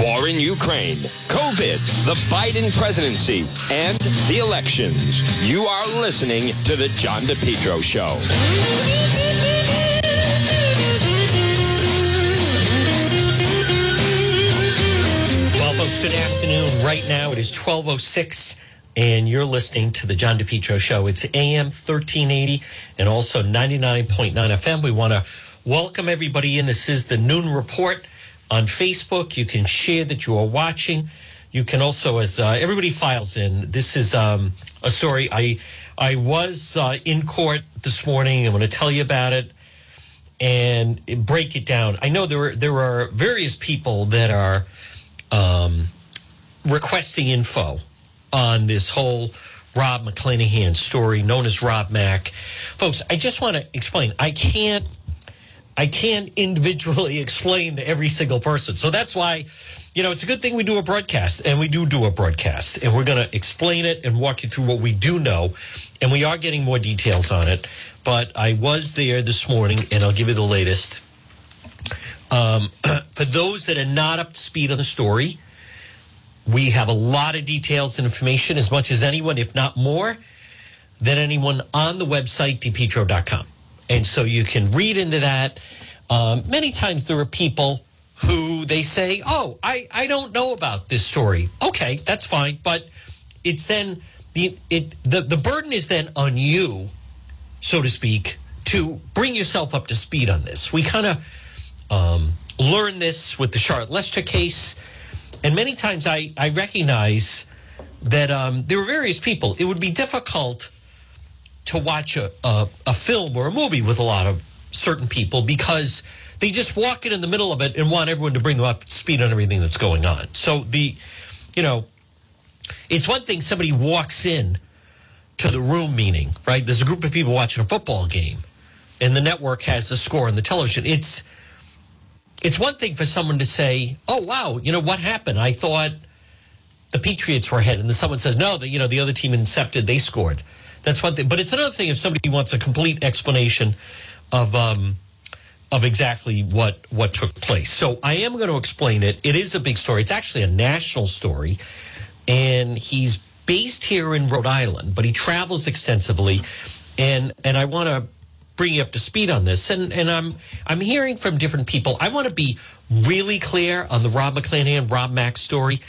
war in Ukraine, COVID, the Biden presidency, and the elections. You are listening to The John DePetro Show. Well, folks, good afternoon. Right now it is 1206 and you're listening to the John DePetro Show. It's AM 1380 and also 99.9 FM. We want to welcome everybody in. This is the Noon Report on Facebook. You can share that you are watching. You can also, as uh, everybody files in, this is um, a story. I I was uh, in court this morning. I'm going to tell you about it and break it down. I know there are, there are various people that are um, requesting info on this whole Rob McClanahan story, known as Rob Mack. Folks, I just want to explain. I can't I can't individually explain to every single person. So that's why, you know, it's a good thing we do a broadcast and we do do a broadcast and we're going to explain it and walk you through what we do know. And we are getting more details on it. But I was there this morning and I'll give you the latest. Um, for those that are not up to speed on the story, we have a lot of details and information, as much as anyone, if not more, than anyone on the website, depetro.com. And so you can read into that. Um, many times there are people who they say, Oh, I, I don't know about this story. Okay, that's fine. But it's then the, it, the, the burden is then on you, so to speak, to bring yourself up to speed on this. We kind of um, learned this with the Charlotte Lester case. And many times I, I recognize that um, there are various people. It would be difficult to watch a, a, a film or a movie with a lot of certain people because they just walk in in the middle of it and want everyone to bring them up to speed on everything that's going on. So the, you know, it's one thing somebody walks in to the room meeting, right? There's a group of people watching a football game and the network has the score on the television. It's it's one thing for someone to say, "Oh wow, you know what happened? I thought the Patriots were ahead," and then someone says, "No, the, you know the other team incepted, they scored." That's one thing. But it's another thing if somebody wants a complete explanation of um, of exactly what what took place. So I am going to explain it. It is a big story. It's actually a national story, and he's based here in Rhode Island, but he travels extensively, and and I want to bring you up to speed on this. And and I'm I'm hearing from different people. I want to be really clear on the Rob McClanahan, Rob Mack story.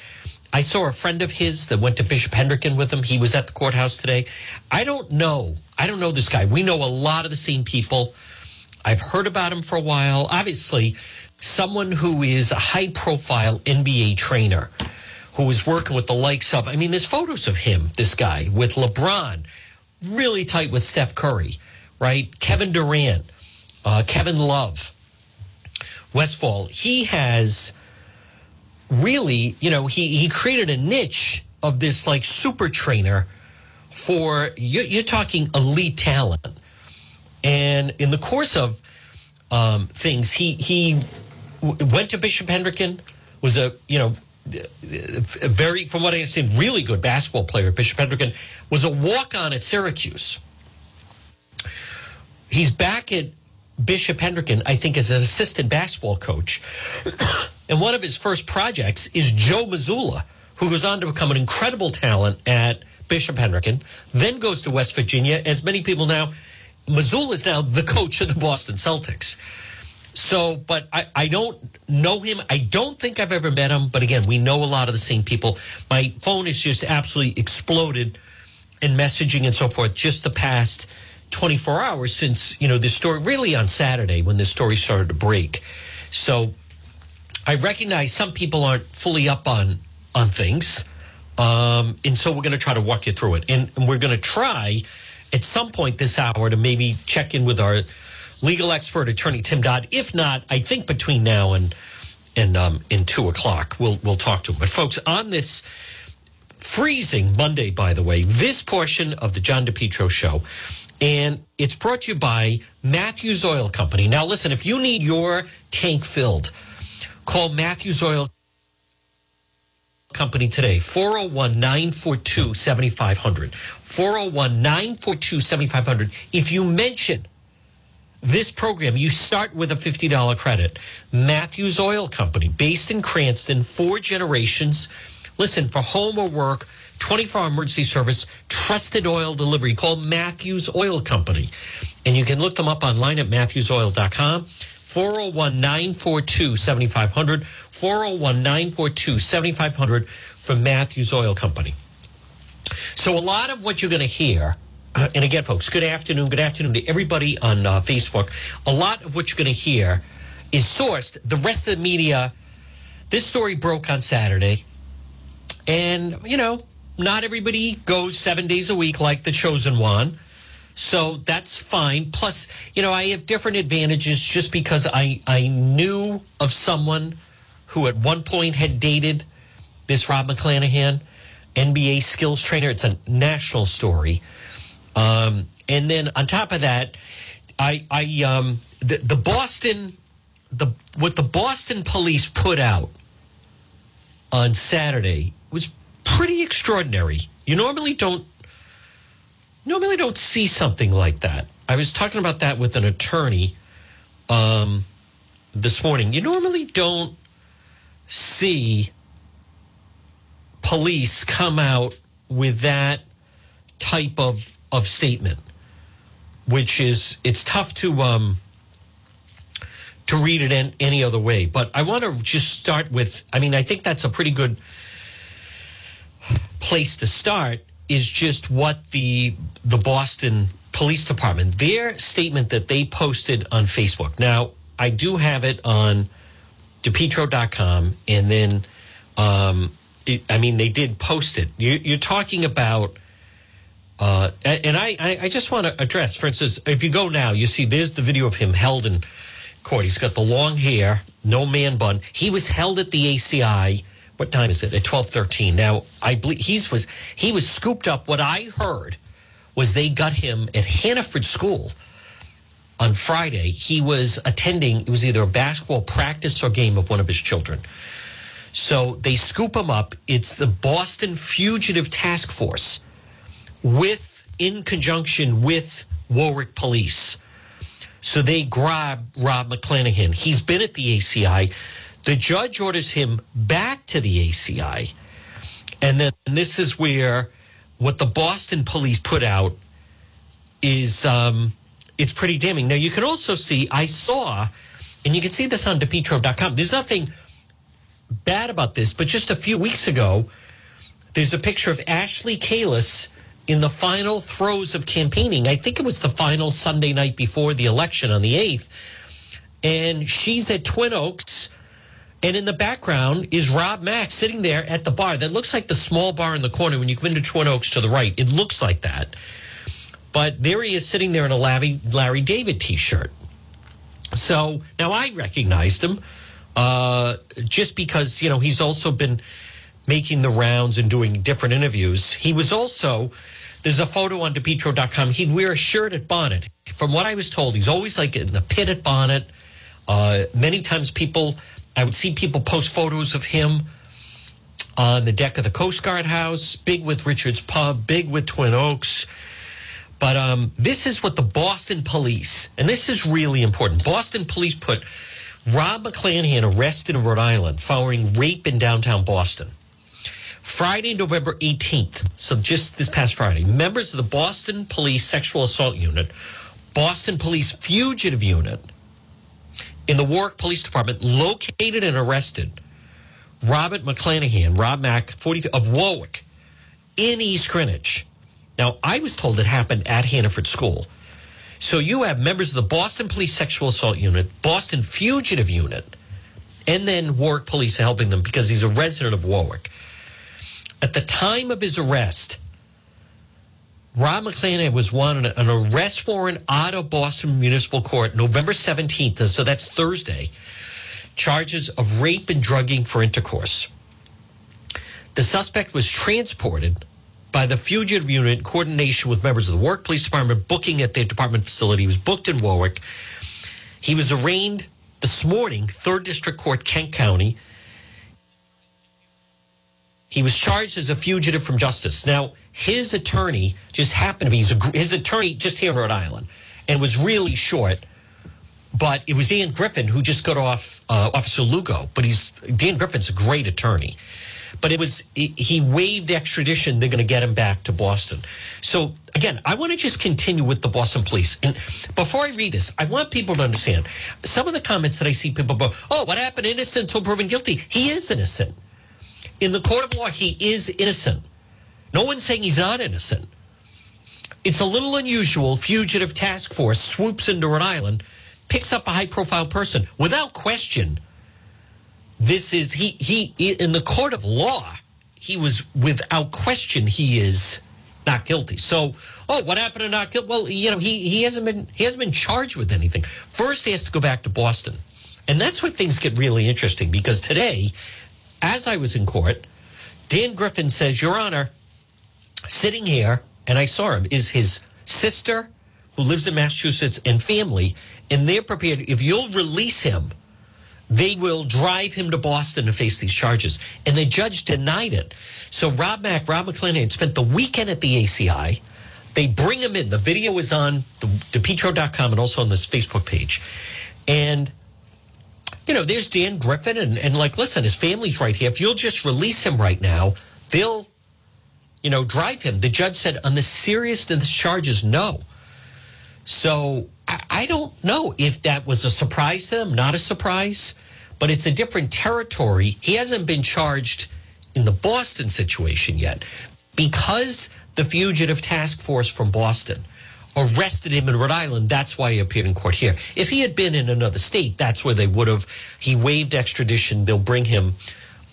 I saw a friend of his that went to Bishop Hendricken with him. He was at the courthouse today. I don't know. I don't know this guy. We know a lot of the same people. I've heard about him for a while. Obviously, someone who is a high profile NBA trainer who is working with the likes of, I mean, there's photos of him, this guy, with LeBron, really tight with Steph Curry, right? Kevin Durant, uh, Kevin Love, Westfall. He has really, you know, he, he created a niche of this like super trainer for, you're, you're talking elite talent. And in the course of um, things, he, he w- went to Bishop Hendricken, was a, you know, a very, from what I understand, really good basketball player. Bishop Hendricken was a walk on at Syracuse. He's back at Bishop Hendricken, I think, as an assistant basketball coach. and one of his first projects is Joe Mazzulla, who goes on to become an incredible talent at Bishop Hendricken, then goes to West Virginia. As many people now, Missoula is now the coach of the Boston Celtics. So, but I, I don't know him. I don't think I've ever met him. But again, we know a lot of the same people. My phone is just absolutely exploded in messaging and so forth just the past 24 hours since, you know, this story, really on Saturday when this story started to break. So I recognize some people aren't fully up on, on things. Um, and so we're going to try to walk you through it. And, and we're going to try at some point this hour to maybe check in with our legal expert, attorney Tim Dodd. If not, I think between now and and um, in two o'clock, we'll we'll talk to him. But folks, on this freezing Monday, by the way, this portion of the John DePetro show, and it's brought to you by Matthews Oil Company. Now, listen, if you need your tank filled, call Matthews Oil Company today, 401 942 7500. 401 942 7500. If you mention this program, you start with a $50 credit. Matthews Oil Company, based in Cranston, four generations. Listen, for home or work, 24 hour emergency service, trusted oil delivery. Call Matthews Oil Company. And you can look them up online at matthewsoil.com. 401 942 7500. 401 942 7500 from Matthews Oil Company. So, a lot of what you're going to hear uh, and again, folks, good afternoon. Good afternoon to everybody on uh, Facebook. A lot of what you're going to hear is sourced. The rest of the media, this story broke on Saturday. And, you know, not everybody goes seven days a week like the chosen one. So that's fine. Plus, you know, I have different advantages just because I, I knew of someone who at one point had dated this Rob McClanahan, NBA skills trainer. It's a national story. Um, and then on top of that, I, I, um, the, the Boston, the what the Boston police put out on Saturday was pretty extraordinary. You normally don't normally don't see something like that. I was talking about that with an attorney um, this morning. You normally don't see police come out with that type of of statement, which is it's tough to um, to read it in any other way. But I want to just start with. I mean, I think that's a pretty good place to start. Is just what the the Boston Police Department their statement that they posted on Facebook. Now I do have it on depetro.com, and then um, it, I mean they did post it. You, you're talking about uh, and I, I just want to address, for instance, if you go now, you see there's the video of him held in court. He's got the long hair, no man bun. He was held at the ACI. What time is it? At twelve thirteen. Now I believe he's was he was scooped up. What I heard was they got him at Hanaford School on Friday. He was attending. It was either a basketball practice or game of one of his children. So they scoop him up. It's the Boston Fugitive Task Force with in conjunction with Warwick Police. So they grab Rob McClanahan. He's been at the ACI. The judge orders him back to the ACI. And then and this is where what the Boston police put out is um, it's pretty damning. Now you can also see I saw, and you can see this on depetro.com. There's nothing bad about this, but just a few weeks ago, there's a picture of Ashley Kalus in the final throes of campaigning. I think it was the final Sunday night before the election on the 8th. And she's at Twin Oaks. And in the background is Rob Mack sitting there at the bar. That looks like the small bar in the corner when you come into Twin Oaks to the right. It looks like that. But there he is sitting there in a Larry, Larry David t shirt. So now I recognized him uh, just because, you know, he's also been making the rounds and doing different interviews. He was also, there's a photo on DePetro.com. He'd wear a shirt at Bonnet. From what I was told, he's always like in the pit at Bonnet. Uh, many times people, I would see people post photos of him on the deck of the Coast Guard House, big with Richard's Pub, big with Twin Oaks. But um, this is what the Boston police, and this is really important. Boston police put Rob McClanahan arrested in Rhode Island following rape in downtown Boston. Friday, November 18th, so just this past Friday, members of the Boston Police Sexual Assault Unit, Boston Police Fugitive Unit, in the Warwick Police Department located and arrested Robert McClanahan, Rob Mack, 40 of Warwick, in East Greenwich. Now, I was told it happened at Hanaford School. So you have members of the Boston Police Sexual Assault Unit, Boston Fugitive Unit, and then Warwick Police helping them because he's a resident of Warwick. At the time of his arrest, Rob McClanahan was wanted an arrest warrant out of Boston Municipal Court November 17th, so that's Thursday, charges of rape and drugging for intercourse. The suspect was transported by the fugitive unit in coordination with members of the Warwick Police Department, booking at their department facility. He was booked in Warwick. He was arraigned this morning, 3rd District Court, Kent County. He was charged as a fugitive from justice. Now, his attorney just happened to be, his attorney just here in Rhode Island and was really short but it was Dan Griffin who just got off uh, Officer Lugo. But he's Dan Griffin's a great attorney. But it was he waived extradition. They're going to get him back to Boston. So again, I want to just continue with the Boston police. And before I read this, I want people to understand some of the comments that I see people go, "Oh, what happened? Innocent until proven guilty." He is innocent. In the court of law, he is innocent. No one's saying he's not innocent. It's a little unusual. Fugitive task force swoops into Rhode Island, picks up a high profile person without question. This is he he in the court of law. He was without question. He is not guilty. So, oh, what happened to not guilty? Well, you know, he he hasn't been he hasn't been charged with anything. First, he has to go back to Boston, and that's where things get really interesting because today, as I was in court, Dan Griffin says, Your Honor, sitting here, and I saw him, is his sister who lives in Massachusetts and family, and they're prepared. If you'll release him, they will drive him to Boston to face these charges. And the judge denied it. So Rob Mack, Rob McClanahan spent the weekend at the ACI. They bring him in. The video is on the, depetro.com and also on this Facebook page. And, you know, there's Dan Griffin and, and like, listen, his family's right here. If you'll just release him right now, they'll, you know, drive him. The judge said on the seriousness of the charges, no. So I, I don't know if that was a surprise to them, not a surprise, but it's a different territory. He hasn't been charged in the Boston situation yet because the fugitive task force from Boston arrested him in Rhode Island. That's why he appeared in court here. If he had been in another state, that's where they would have. He waived extradition. They'll bring him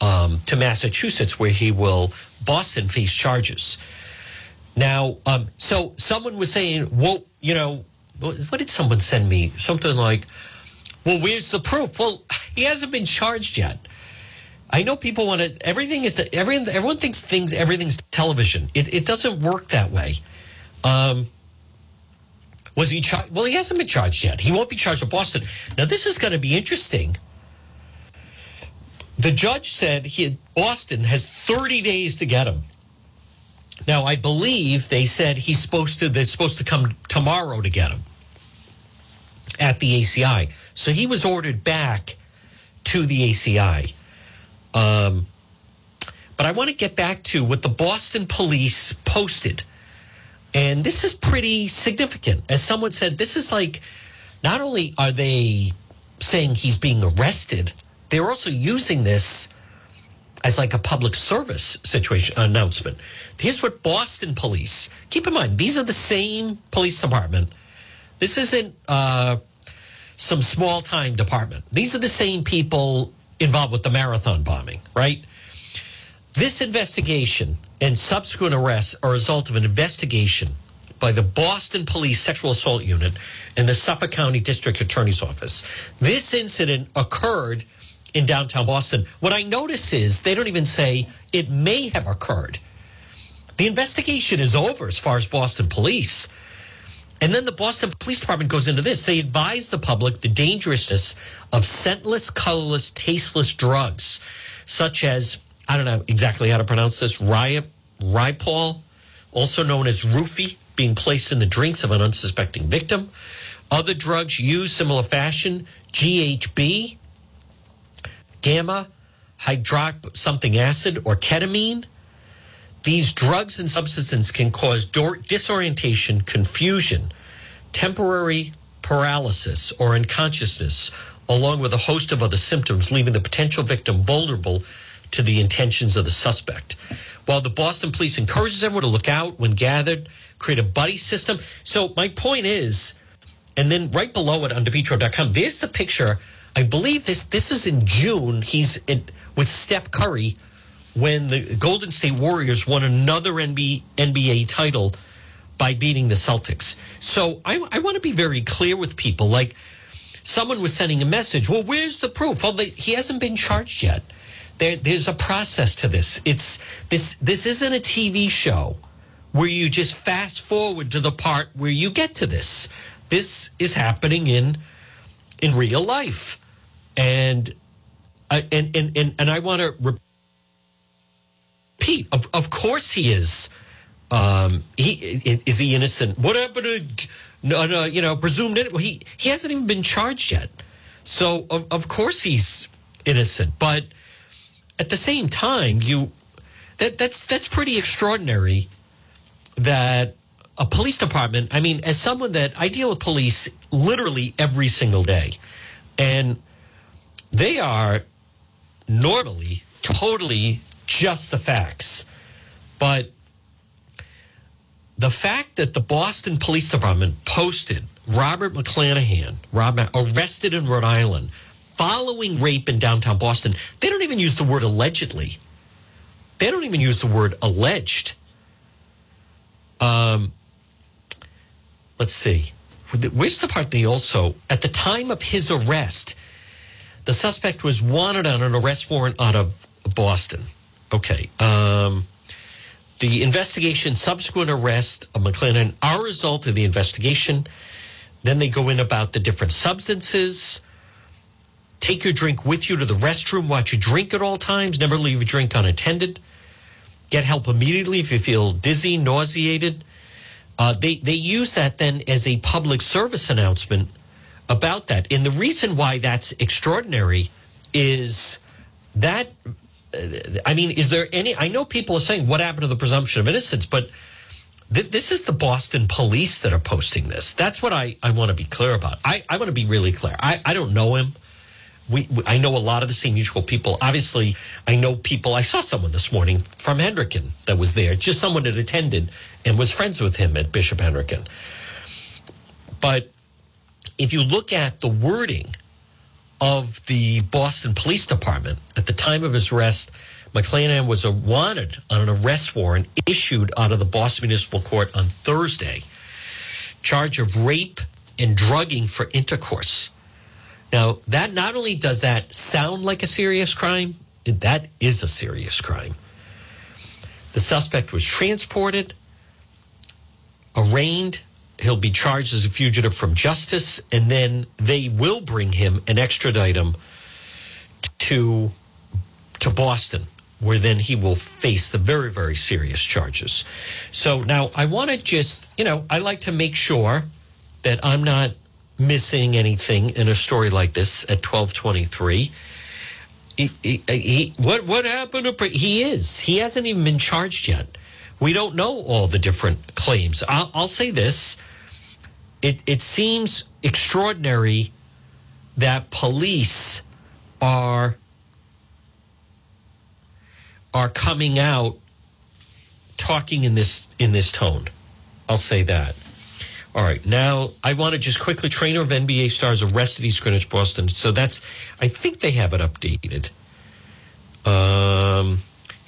um, to Massachusetts, where he will Boston face charges. Now, um, so someone was saying, "Well, you know, what did someone send me? Something like, well, where's the proof? Well, he hasn't been charged yet. I know people want to. Everything is everyone. Everyone thinks things. Everything's television. It, it doesn't work that way. Um, was he charged? Well, he hasn't been charged yet. He won't be charged with Boston. Now, this is going to be interesting. The judge said he Boston has 30 days to get him. Now, I believe they said he's supposed to. They're supposed to come tomorrow to get him at the ACI. So he was ordered back to the ACI. Um, but I want to get back to what the Boston police posted. And this is pretty significant. As someone said, this is like not only are they saying he's being arrested, they're also using this as like a public service situation announcement. Here's what Boston police keep in mind, these are the same police department. This isn't uh, some small time department. These are the same people involved with the marathon bombing, right? This investigation and subsequent arrests are a result of an investigation by the Boston Police Sexual Assault Unit and the Suffolk County District Attorney's Office. This incident occurred in downtown Boston. What I notice is they don't even say it may have occurred. The investigation is over as far as Boston police. And then the Boston Police Department goes into this. They advise the public the dangerousness of scentless, colorless, tasteless drugs, such as, I don't know exactly how to pronounce this, Ripol, also known as roofie, being placed in the drinks of an unsuspecting victim. Other drugs used similar fashion, GHB, gamma, hydrox something acid, or ketamine. These drugs and substances can cause disorientation, confusion, temporary paralysis, or unconsciousness, along with a host of other symptoms, leaving the potential victim vulnerable to the intentions of the suspect. While the Boston police encourages everyone to look out when gathered, create a buddy system. So my point is, and then right below it on DePetro.com, there's the picture. I believe this this is in June. He's in, with Steph Curry when the Golden State Warriors won another NBA, NBA title by beating the Celtics. So I, I want to be very clear with people. Like someone was sending a message. Well, where's the proof? Well, they, he hasn't been charged yet. There, there's a process to this. It's this. This isn't a TV show where you just fast forward to the part where you get to this. This is happening in in real life, and uh, and and and, and I want to. Repeat, of, of course he is Um, he is he innocent? What happened no, no, you know, presumed it? He he hasn't even been charged yet. So of, of course he's innocent, but at the same time, you that that's that's pretty extraordinary that a police department. I mean, as someone that I deal with police literally every single day, and they are normally totally just the facts, but the fact that the Boston Police Department posted Robert McClanahan, Robert, arrested in Rhode Island following rape in downtown Boston, they don't even use the word allegedly. They don't even use the word alleged. Um, let's see. Where's the part they also, at the time of his arrest, the suspect was wanted on an arrest warrant out of Boston. Okay. Um, the investigation, subsequent arrest of McClanahan are a result of the investigation. Then they go in about the different substances. Take your drink with you to the restroom. Watch you drink at all times. Never leave a drink unattended. Get help immediately if you feel dizzy, nauseated. Uh, they they use that then as a public service announcement about that. And the reason why that's extraordinary is that I mean, is there any? I know people are saying, "What happened to the presumption of innocence?" But th- this is the Boston police that are posting this. That's what I, I want to be clear about. I, I want to be really clear. I, I don't know him. We, we, I know a lot of the same mutual people. Obviously, I know people. I saw someone this morning from Hendricken that was there, just someone that attended and was friends with him at Bishop Hendricken. But if you look at the wording of the Boston Police Department. At the time of his arrest, McClanahan was wanted on an arrest warrant issued out of the Boston Municipal Court on Thursday, charge of rape and drugging for intercourse. Now, that not only does that sound like a serious crime, that is a serious crime. The suspect was transported, arraigned, he'll be charged as a fugitive from justice, and then they will bring him and extradite him to to Boston, where then he will face the very very serious charges. So now I want to just you know I like to make sure that I'm not missing anything in a story like this at twelve twenty three. He, he, uh, he, what what happened to he is he hasn't even been charged yet we don't know all the different claims I'll, I'll say this it, it seems extraordinary that police are are coming out talking in this in this tone. I'll say that. All right, now I want to just quickly trainer of NBA stars arrested East Greenwich, Boston. So that's I think they have it updated. Um,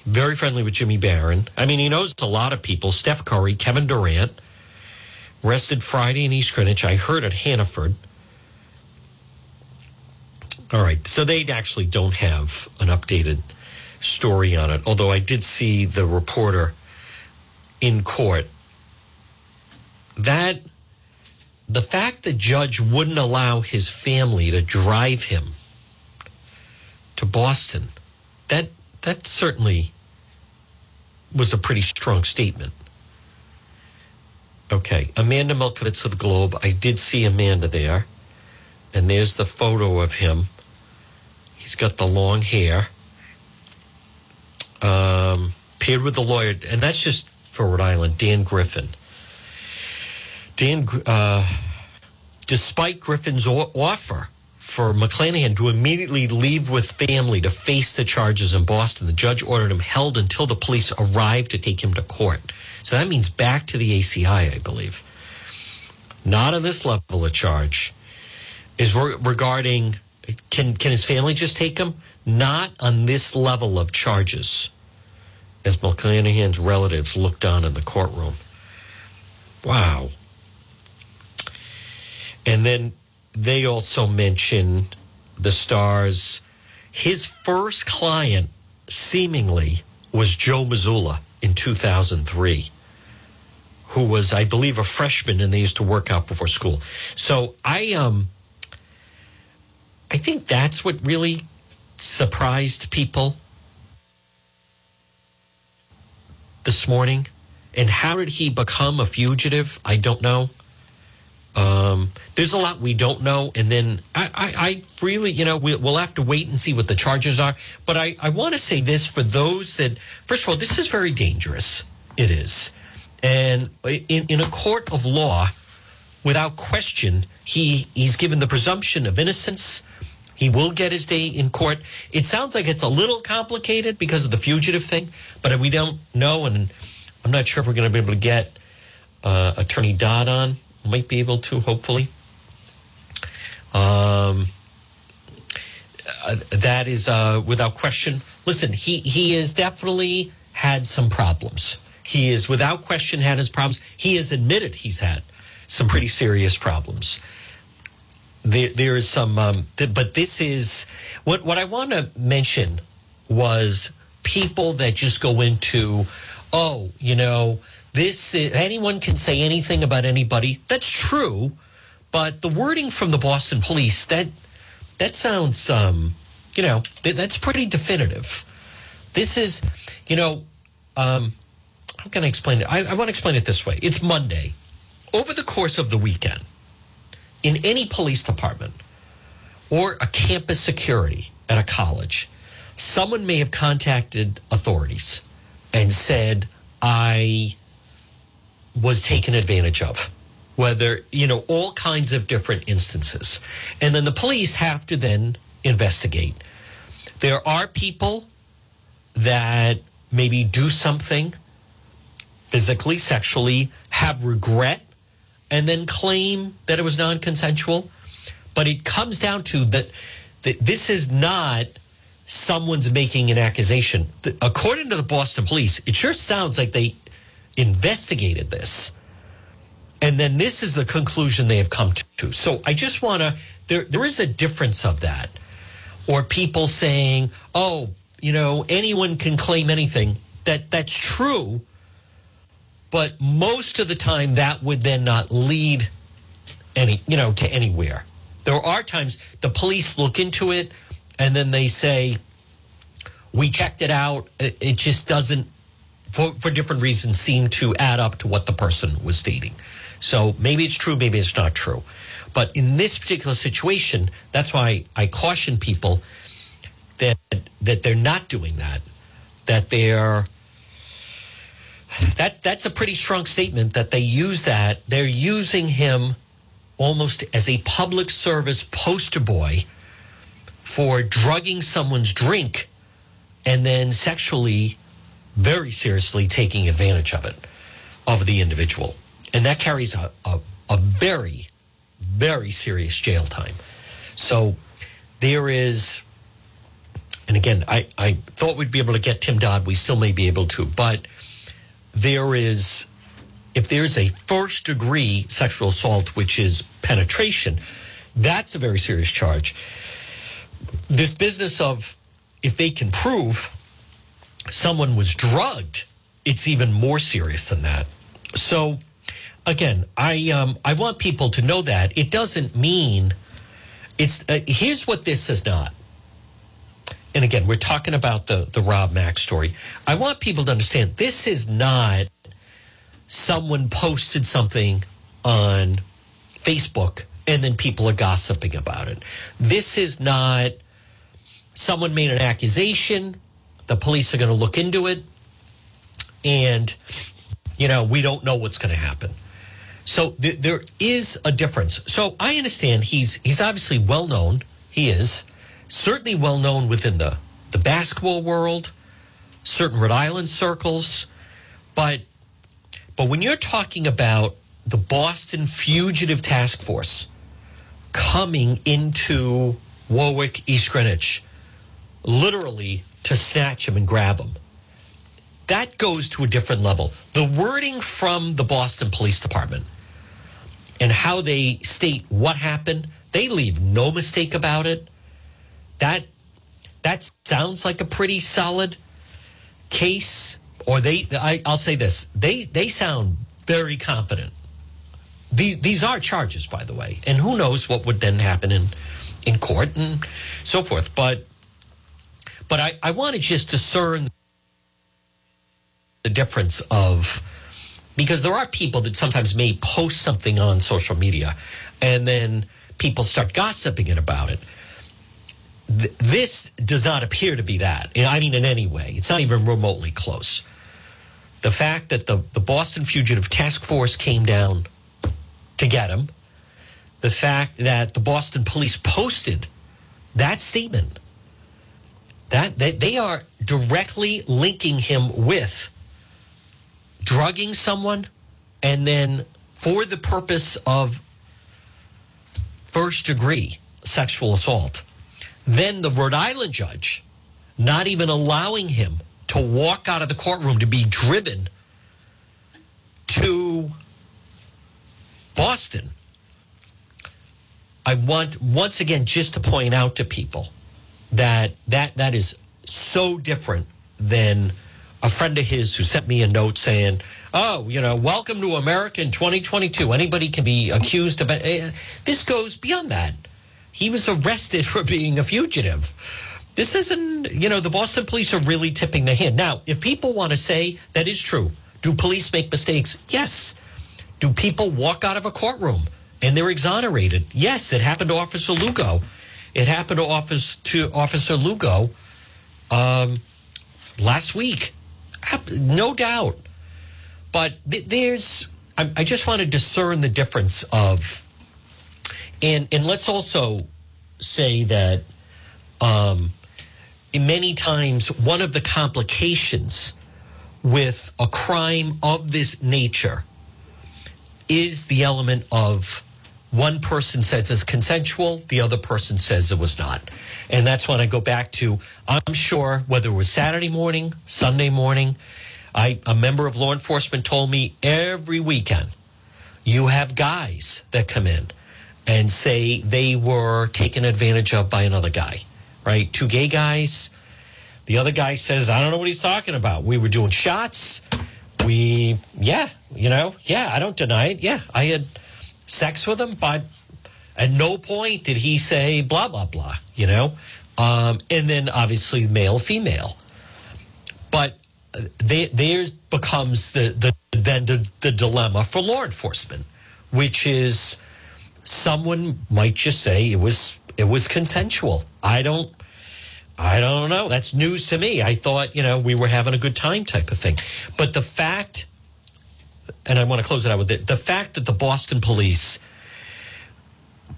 very friendly with Jimmy Barron. I mean, he knows a lot of people: Steph Curry, Kevin Durant. Rested Friday in East Greenwich. I heard at Hanaford. All right. So they actually don't have an updated story on it, although I did see the reporter in court. That the fact the judge wouldn't allow his family to drive him to Boston, that that certainly was a pretty strong statement. Okay, Amanda Milkovits of the Globe. I did see Amanda there, and there's the photo of him. He's got the long hair. Um, appeared with the lawyer, and that's just for Rhode Island. Dan Griffin. Dan, uh, despite Griffin's offer for McClanahan to immediately leave with family to face the charges in Boston, the judge ordered him held until the police arrived to take him to court. So that means back to the ACI, I believe. Not on this level of charge. Is re- regarding can can his family just take him? Not on this level of charges. As McClanahan's relatives looked on in the courtroom. Wow. And then they also mention the stars. His first client, seemingly, was Joe Mazzulla in 2003 who was, I believe, a freshman, and they used to work out before school. So I, um, I think that's what really surprised people this morning And how did he become a fugitive? I don't know. Um, there's a lot we don't know. And then I, I, I freely, you know, we'll, we'll, have to wait and see what the charges are. But I, I want to say this for those that, first of all, this is very dangerous. It is. And in, in a court of law, without question, he, he's given the presumption of innocence. He will get his day in court. It sounds like it's a little complicated because of the fugitive thing, but we don't know. And I'm not sure if we're going to be able to get uh, Attorney Dodd on might be able to, hopefully. Um, uh, that is uh, without question. Listen, he he has definitely had some problems. He is without question had his problems. He has admitted he's had some pretty serious problems. There, there is some, um, th- but this is what what I want to mention was people that just go into, oh, you know, this is, anyone can say anything about anybody. That's true, but the wording from the Boston police that that sounds, um, you know, th- that's pretty definitive. This is, you know, um, how can I explain it? I, I want to explain it this way. It's Monday. Over the course of the weekend, in any police department or a campus security at a college, someone may have contacted authorities and said, I was taken advantage of. Whether you know all kinds of different instances. And then the police have to then investigate. There are people that maybe do something physically sexually have regret and then claim that it was non-consensual. But it comes down to that, that this is not someone's making an accusation. According to the boston police it sure sounds like they investigated this. And then this is the conclusion they have come to. So I just want to, there, there is a difference of that. Or people saying, oh, you know, anyone can claim anything. That That's true. But most of the time, that would then not lead any, you know, to anywhere. There are times the police look into it and then they say, we checked it out. It just doesn't for, for different reasons seem to add up to what the person was stating. So maybe it's true, maybe it's not true. But in this particular situation, that's why I caution people that that they're not doing that. That they're that that's a pretty strong statement that they use that. They're using him almost as a public service poster boy for drugging someone's drink and then sexually very seriously taking advantage of it, of the individual. And that carries a, a, a very, very serious jail time. So there is, and again, I, I thought we'd be able to get Tim Dodd. We still may be able to, but there is, if there's a first degree sexual assault, which is penetration, that's a very serious charge. This business of if they can prove someone was drugged, it's even more serious than that. So, again, I um, I want people to know that it doesn't mean it's. Uh, here's what this is not. And again, we're talking about the the Rob Mack story. I want people to understand this is not someone posted something on Facebook and then people are gossiping about it. This is not someone made an accusation the police are going to look into it. And, you know, we don't know what's going to happen. So th- there is a difference. So I understand he's he's obviously well known. He is certainly well known within the, the basketball world, certain Rhode Island circles. But but when you're talking about the Boston Fugitive Task Force coming into Warwick, East Greenwich, literally to snatch him and grab him. That goes to a different level. The wording from the Boston Police Department and how they state what happened, they leave no mistake about it. That that sounds like a pretty solid case. Or they, I, will say this: they they sound very confident. These these are charges, by the way, and who knows what would then happen in in court and so forth. But but I, I want to just discern the difference of because there are people that sometimes may post something on social media and then people start gossiping about it. Th- this does not appear to be that. I mean, in any way, it's not even remotely close. The fact that the, the Boston Fugitive Task Force came down to get him, the fact that the Boston police posted that statement, that, that they are directly linking him with drugging someone and then for the purpose of first degree sexual assault. Then the Rhode Island judge not even allowing him to walk out of the courtroom to be driven to Boston. I want once again just to point out to people that that that is so different than a friend of his who sent me a note saying, "Oh, you know, welcome to America in 2022. Anybody can be accused of it." Eh, this goes beyond that. He was arrested for being a fugitive. This isn't, you know, the Boston police are really tipping their hand. Now, if people want to say that is true, do police make mistakes? Yes. Do people walk out of a courtroom and they're exonerated? Yes, it happened to Officer Lugo. It happened to Officer to Officer Lugo um, last week. No doubt. But th- there's, I, I just want to discern the difference of, and and let's also say that um, many times one of the complications with a crime of this nature is the element of one person says it's consensual, the other person says it was not. And that's when I go back to I'm sure whether it was Saturday morning, Sunday morning, I a member of law enforcement told me every weekend you have guys that come in and say they were taken advantage of by another guy, right? Two gay guys. The other guy says, I don't know what he's talking about. We were doing shots. We, yeah, you know, yeah, I don't deny it. Yeah, I had sex with him, but at no point did he say blah, blah, blah, you know? Um, and then obviously male, female. But they, there's becomes the, the then the, the dilemma for law enforcement, which is someone might just say it was it was consensual. I don't I don't know. That's news to me. I thought, you know, we were having a good time type of thing. But the fact and I want to close it out with it, the fact that the Boston police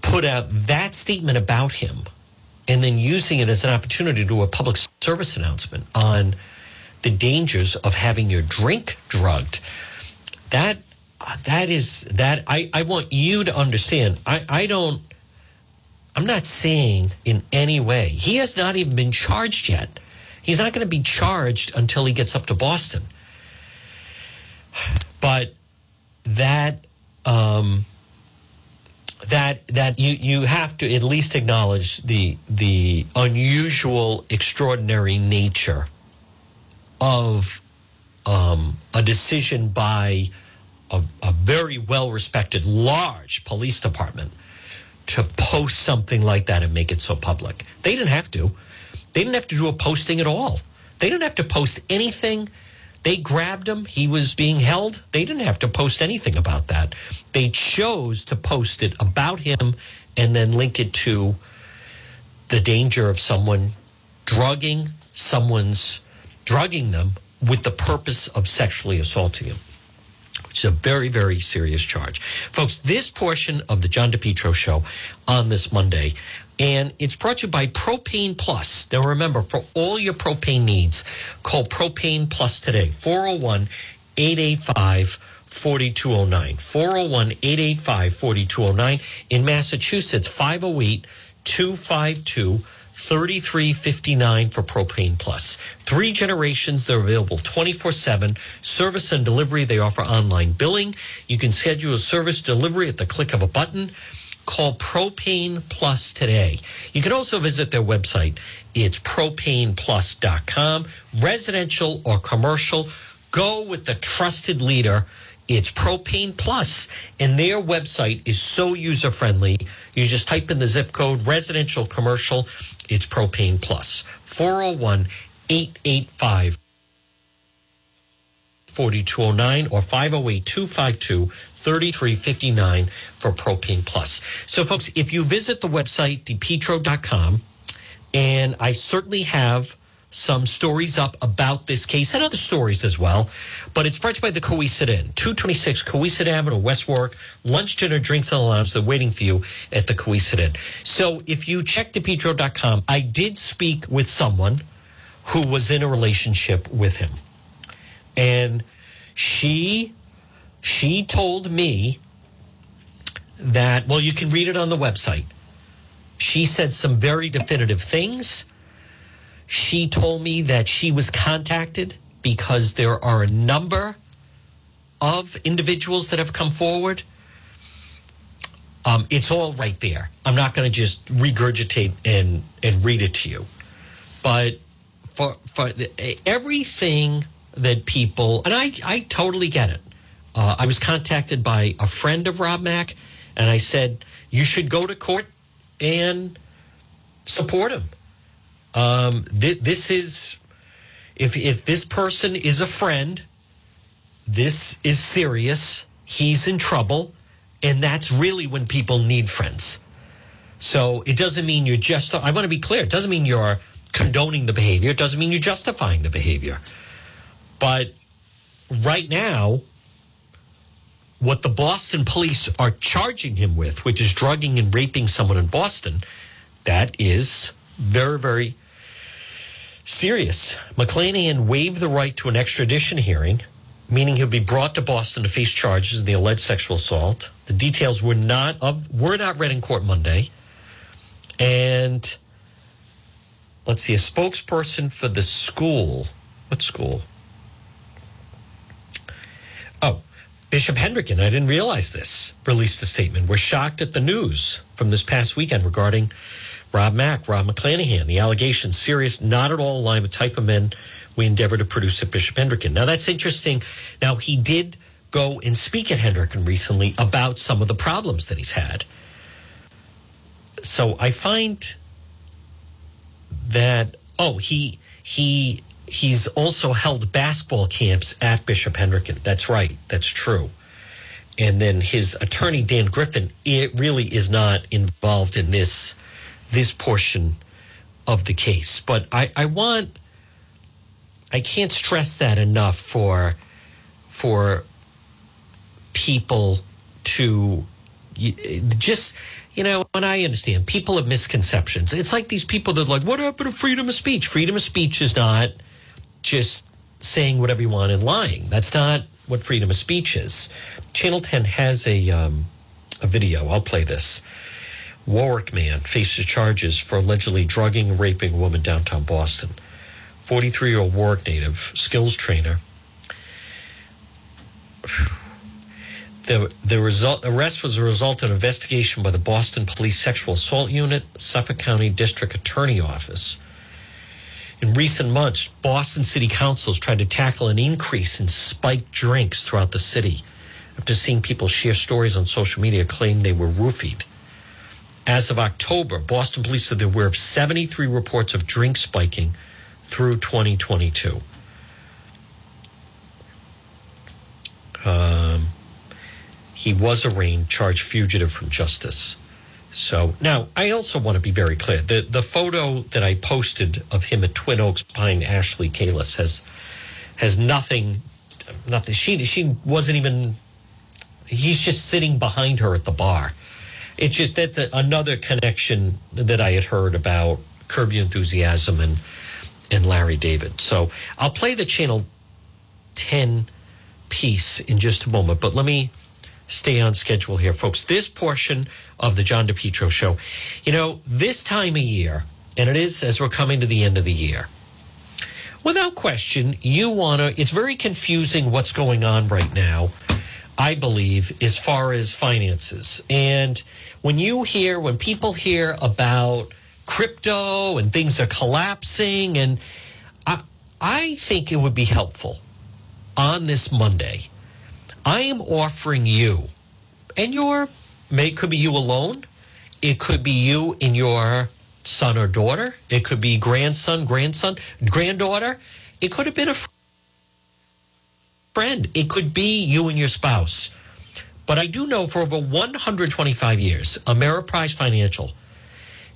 put out that statement about him and then using it as an opportunity to do a public service announcement on the dangers of having your drink drugged. That that is that I, I want you to understand. I, I don't I'm not saying in any way. He has not even been charged yet. He's not going to be charged until he gets up to Boston. But that um, that that you you have to at least acknowledge the the unusual, extraordinary nature of um, a decision by a, a very well respected, large police department to post something like that and make it so public. They didn't have to. They didn't have to do a posting at all. They didn't have to post anything. They grabbed him. He was being held. They didn't have to post anything about that. They chose to post it about him and then link it to the danger of someone drugging someone's drugging them with the purpose of sexually assaulting him. Which is a very, very serious charge. Folks, this portion of the John DePetro show on this Monday, and it's brought to you by Propane Plus. Now remember, for all your propane needs, call Propane Plus today, 401 885 4209. 401 885 4209. In Massachusetts, 508 252 3359 for Propane Plus. Three generations, they're available 24 7. Service and delivery, they offer online billing. You can schedule a service delivery at the click of a button. Call Propane Plus today. You can also visit their website. It's propaneplus.com. Residential or commercial, go with the trusted leader. It's Propane Plus, and their website is so user friendly. You just type in the zip code residential commercial it's Propane Plus. 401 885 4209 or 508 252 3359 for Propane Plus. So, folks, if you visit the website, depetro.com, and I certainly have some stories up about this case and other stories as well. But it's brought by the Cowesett Inn, 226 Cowesett Avenue, West Warwick. Lunch, dinner, drinks, and lounge. They're waiting for you at the Cowesett Inn. So if you check depetro.com, I did speak with someone who was in a relationship with him. And she she told me that well you can read it on the website. She said some very definitive things she told me that she was contacted because there are a number of individuals that have come forward. Um, it's all right there. I'm not going to just regurgitate and and read it to you, but for for the, everything that people and I I totally get it. Uh, I was contacted by a friend of Rob Mack, and I said you should go to court and support him. Um, th- this is if if this person is a friend, this is serious. He's in trouble, and that's really when people need friends. So it doesn't mean you're just. I want to be clear. It doesn't mean you're condoning the behavior. It doesn't mean you're justifying the behavior. But right now, what the Boston police are charging him with, which is drugging and raping someone in Boston, that is very, very serious. McClanahan waived the right to an extradition hearing, meaning he'll be brought to Boston to face charges of the alleged sexual assault. The details were not of were not read in court Monday. And let's see, a spokesperson for the school. What school? Oh, Bishop Hendricken, I didn't realize this, released a statement. We're shocked at the news from this past weekend regarding Rob Mack, Rob McClanahan. The allegations serious, not at all aligned with type of men we endeavor to produce at Bishop Hendricken. Now that's interesting. Now he did go and speak at Hendricken recently about some of the problems that he's had. So I find that oh he he he's also held basketball camps at Bishop Hendricken. That's right. That's true. And then his attorney Dan Griffin it really is not involved in this this portion of the case. But I, I want, I can't stress that enough for, for people to just, you know, and I understand people have misconceptions. It's like these people that are like, what happened to freedom of speech? Freedom of speech is not just saying whatever you want and lying. That's not what freedom of speech is. Channel 10 has a, um, a video. I'll play this. Warwick man faces charges for allegedly drugging raping a woman downtown Boston. 43 year old Warwick native, skills trainer. The, the result arrest was a result of an investigation by the Boston Police Sexual Assault Unit, Suffolk County District Attorney Office. In recent months, Boston City Council has tried to tackle an increase in spiked drinks throughout the city after seeing people share stories on social media claim they were roofied. As of October, Boston police said they're aware of 73 reports of drink spiking through 2022. Um, he was arraigned, charged fugitive from justice. So now I also want to be very clear. The the photo that I posted of him at Twin Oaks behind Ashley Kalis has has nothing nothing she she wasn't even he's just sitting behind her at the bar. It's just that's another connection that I had heard about Curb Enthusiasm and and Larry David. So I'll play the Channel 10 piece in just a moment, but let me stay on schedule here, folks. This portion of the John DePetro show, you know, this time of year, and it is as we're coming to the end of the year, without question, you want to, it's very confusing what's going on right now, I believe, as far as finances. And when you hear, when people hear about crypto and things are collapsing, and I, I think it would be helpful on this Monday. I am offering you, and your may could be you alone, it could be you and your son or daughter, it could be grandson, grandson, granddaughter, it could have been a friend. It could be you and your spouse. But I do know for over 125 years, Ameriprise Financial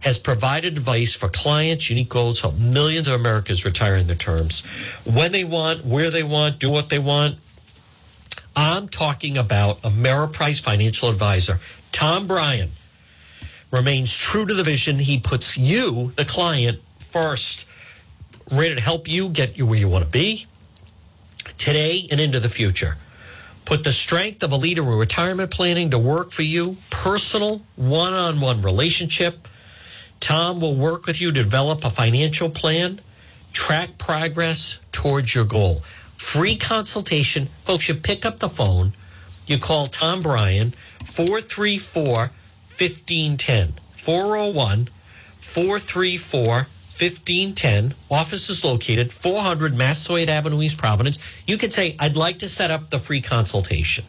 has provided advice for clients, unique goals, help millions of Americans retire in their terms when they want, where they want, do what they want. I'm talking about Ameriprise financial advisor, Tom Bryan, remains true to the vision. He puts you, the client, first, ready to help you get you where you want to be today and into the future. Put the strength of a leader in retirement planning to work for you, personal one on one relationship. Tom will work with you to develop a financial plan, track progress towards your goal. Free consultation. Folks, you pick up the phone, you call Tom Bryan, 434 1510. 401 434 1510. Office is located 400 Massasoit Avenue, East Providence. You could say, I'd like to set up the free consultation.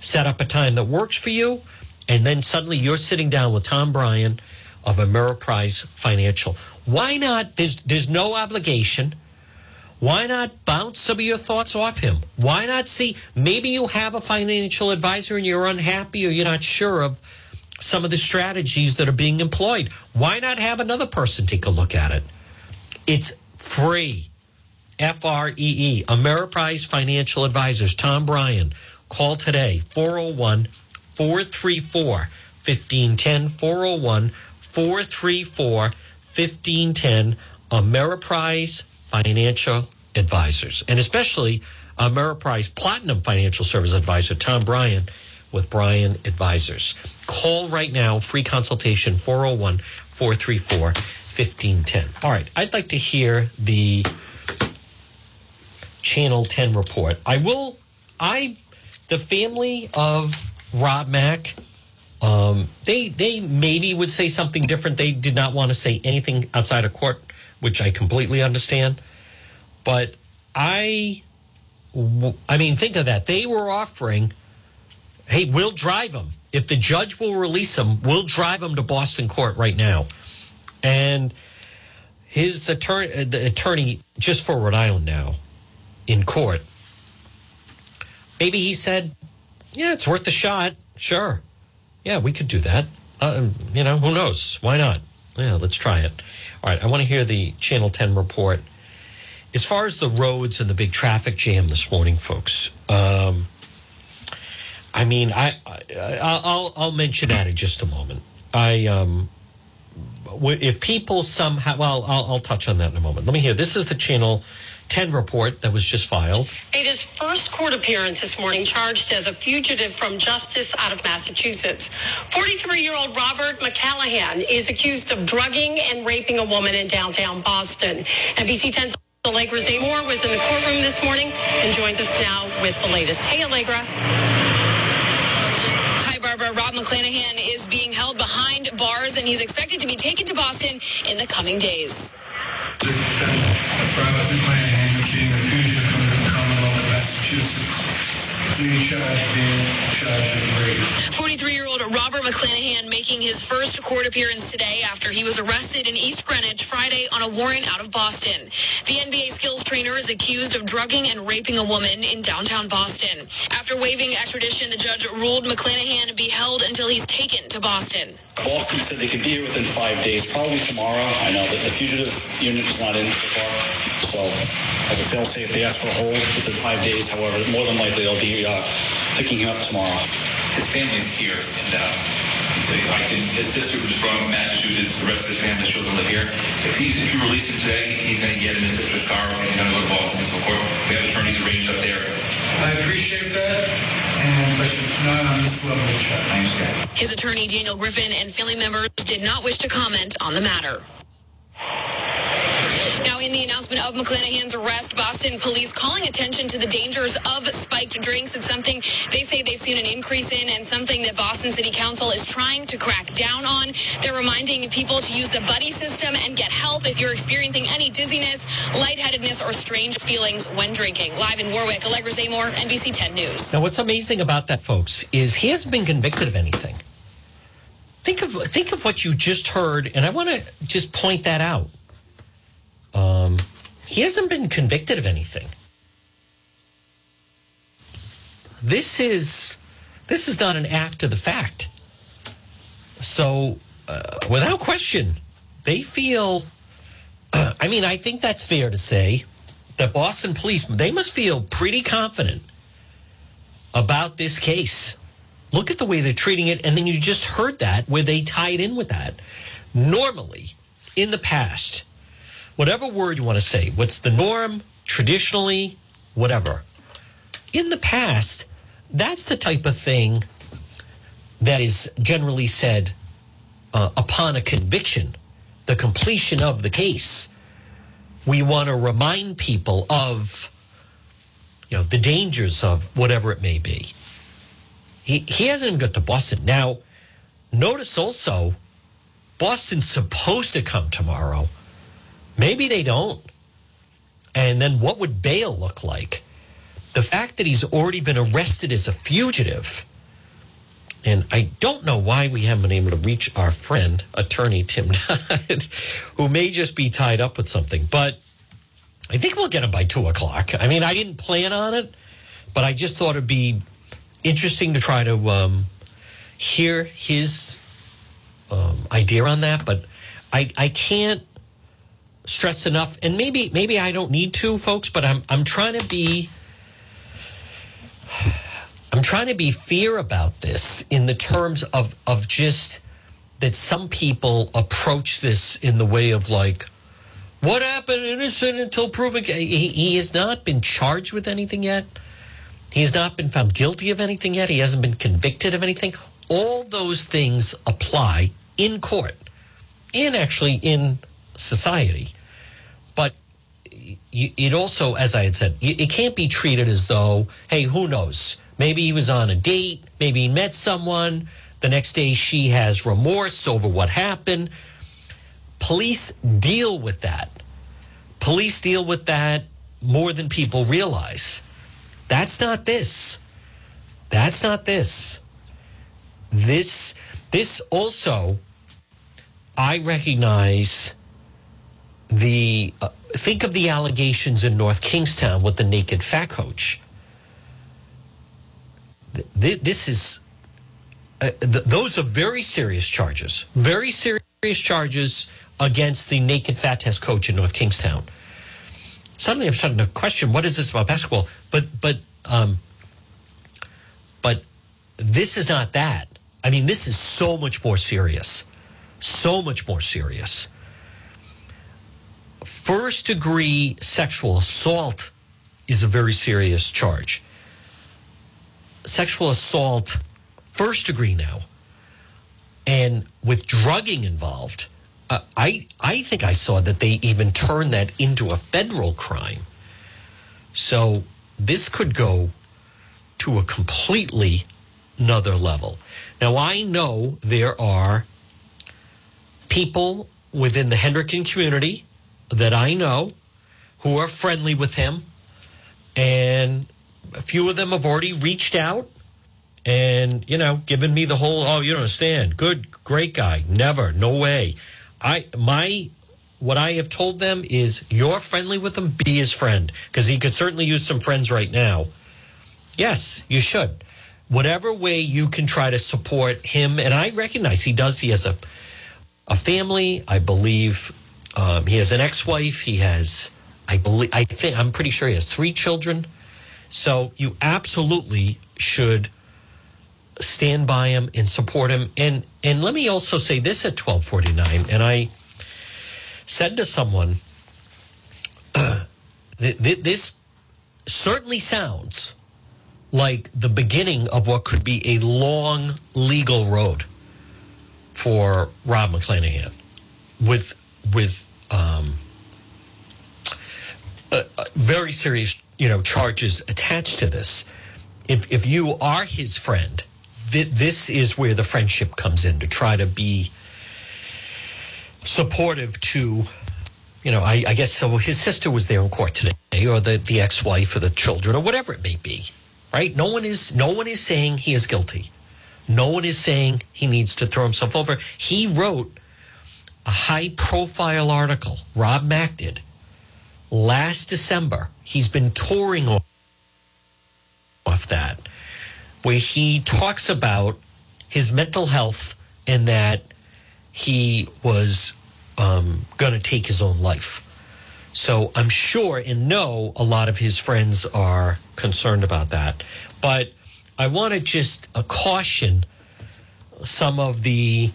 Set up a time that works for you, and then suddenly you're sitting down with Tom Bryan of Ameriprise Financial. Why not? There's, there's no obligation. Why not bounce some of your thoughts off him? Why not see? Maybe you have a financial advisor and you're unhappy or you're not sure of some of the strategies that are being employed. Why not have another person take a look at it? It's free. F R E E, Ameriprise Financial Advisors, Tom Bryan. Call today, 401 434 1510. 401 434 1510. Ameriprise Financial Advisors, and especially Ameriprise Platinum Financial Service Advisor, Tom Bryan with Bryan Advisors. Call right now, free consultation 401 434 1510. All right, I'd like to hear the Channel 10 report. I will, I, the family of Rob Mack, um, they they maybe would say something different. They did not want to say anything outside of court, which I completely understand. But I, I mean, think of that. They were offering hey, we'll drive him. If the judge will release him, we'll drive him to Boston court right now. And his attorney, uh, the attorney just for Rhode Island now in court, maybe he said, yeah, it's worth a shot. Sure. Yeah, we could do that. Uh, you know, who knows? Why not? Yeah, let's try it. All right, I want to hear the Channel 10 report. As far as the roads and the big traffic jam this morning, folks, um, I mean, I, I will I'll mention that in just a moment. I um, if people somehow, well, I'll, I'll touch on that in a moment. Let me hear. This is the channel. 10 report that was just filed. Made his first court appearance this morning, charged as a fugitive from justice out of Massachusetts. 43 year old Robert McClanahan is accused of drugging and raping a woman in downtown Boston. NBC 10's Allegra Zamor was in the courtroom this morning and joined us now with the latest. Hey, Allegra. Hi, Barbara, Rob McClanahan is being held behind bars and he's expected to be taken to Boston in the coming days. Being charged in charge of rape. 43-year-old Robert McClanahan making his first court appearance today after he was arrested in East Greenwich Friday on a warrant out of Boston. The NBA skills trainer is accused of drugging and raping a woman in downtown Boston. After waiving extradition, the judge ruled McClanahan be held until he's taken to Boston. Boston said they could be here within five days, probably tomorrow. I know that the fugitive unit is not in so far, so as a fail-safe, they asked for a hold within five days. However, more than likely they'll be uh, picking him up tomorrow. His family's here, and uh, I can, his sister who's from Massachusetts, the rest of his family, children live here. If, he's, if you release him today, he's going to get in his sister's car and he's going to go to Boston and so forth. We have attorneys arranged up there. I appreciate that, and but not on this level of chat. I understand. His attorney, Daniel Griffin, and family members did not wish to comment on the matter. In the announcement of McClanahan's arrest, Boston police calling attention to the dangers of spiked drinks. It's something they say they've seen an increase in and something that Boston City Council is trying to crack down on. They're reminding people to use the buddy system and get help if you're experiencing any dizziness, lightheadedness, or strange feelings when drinking. Live in Warwick, Allegra Zamor, NBC 10 News. Now, what's amazing about that, folks, is he hasn't been convicted of anything. Think of think of what you just heard, and I want to just point that out. Um, he hasn't been convicted of anything. this is this is not an after the fact. So, uh, without question, they feel. Uh, I mean, I think that's fair to say that Boston police they must feel pretty confident about this case. Look at the way they're treating it, and then you just heard that where they tied in with that. Normally, in the past, whatever word you want to say, what's the norm, traditionally, whatever. In the past, that's the type of thing that is generally said uh, upon a conviction, the completion of the case. We want to remind people of, you know, the dangers of whatever it may be. He, he hasn't got to Boston. Now, notice also, Boston's supposed to come tomorrow. Maybe they don't. And then what would bail look like? The fact that he's already been arrested as a fugitive, and I don't know why we haven't been able to reach our friend, attorney Tim Dodd, who may just be tied up with something, but I think we'll get him by two o'clock. I mean, I didn't plan on it, but I just thought it'd be interesting to try to um, hear his um, idea on that. But I, I can't stress enough, and maybe maybe I don't need to, folks. But I'm I'm trying to be I'm trying to be fair about this in the terms of of just that some people approach this in the way of like, what happened innocent until proven? He, he has not been charged with anything yet. He has not been found guilty of anything yet. He hasn't been convicted of anything. All those things apply in court and actually in society it also, as I had said, it can't be treated as though, hey, who knows? Maybe he was on a date, maybe he met someone. The next day she has remorse over what happened. Police deal with that. Police deal with that more than people realize. That's not this. That's not this. This this also I recognize the uh, think of the allegations in North Kingstown with the naked fat coach. This is uh, th- those are very serious charges. Very serious charges against the naked fat test coach in North Kingstown. Suddenly, I'm starting to question what is this about basketball? But but um, but this is not that. I mean, this is so much more serious. So much more serious first degree sexual assault is a very serious charge. Sexual assault, first degree now, and with drugging involved, uh, I I think I saw that they even turned that into a federal crime. So this could go to a completely another level. Now I know there are people within the Hendricken community that I know who are friendly with him. And a few of them have already reached out and, you know, given me the whole, oh, you don't understand. Good, great guy. Never, no way. I, my, what I have told them is you're friendly with him, be his friend. Because he could certainly use some friends right now. Yes, you should. Whatever way you can try to support him, and I recognize he does, he has a, a family. I believe um, he has an ex-wife. He has, I believe, I think, I'm pretty sure he has three children. So you absolutely should stand by him and support him. And and let me also say this at 1249. And I said to someone, th- th- this certainly sounds like the beginning of what could be a long legal road for Rob McClanahan with with um, uh, very serious, you know, charges attached to this. If if you are his friend, th- this is where the friendship comes in to try to be supportive to, you know, I, I guess so. His sister was there in court today, or the the ex wife, or the children, or whatever it may be. Right? No one is no one is saying he is guilty. No one is saying he needs to throw himself over. He wrote a high profile article, Rob Mack did, last December. He's been touring off that. where he talks about his mental health and that he was um, going to take his own life. So I'm sure and know a lot of his friends are concerned about that. But I want to just uh, caution some of the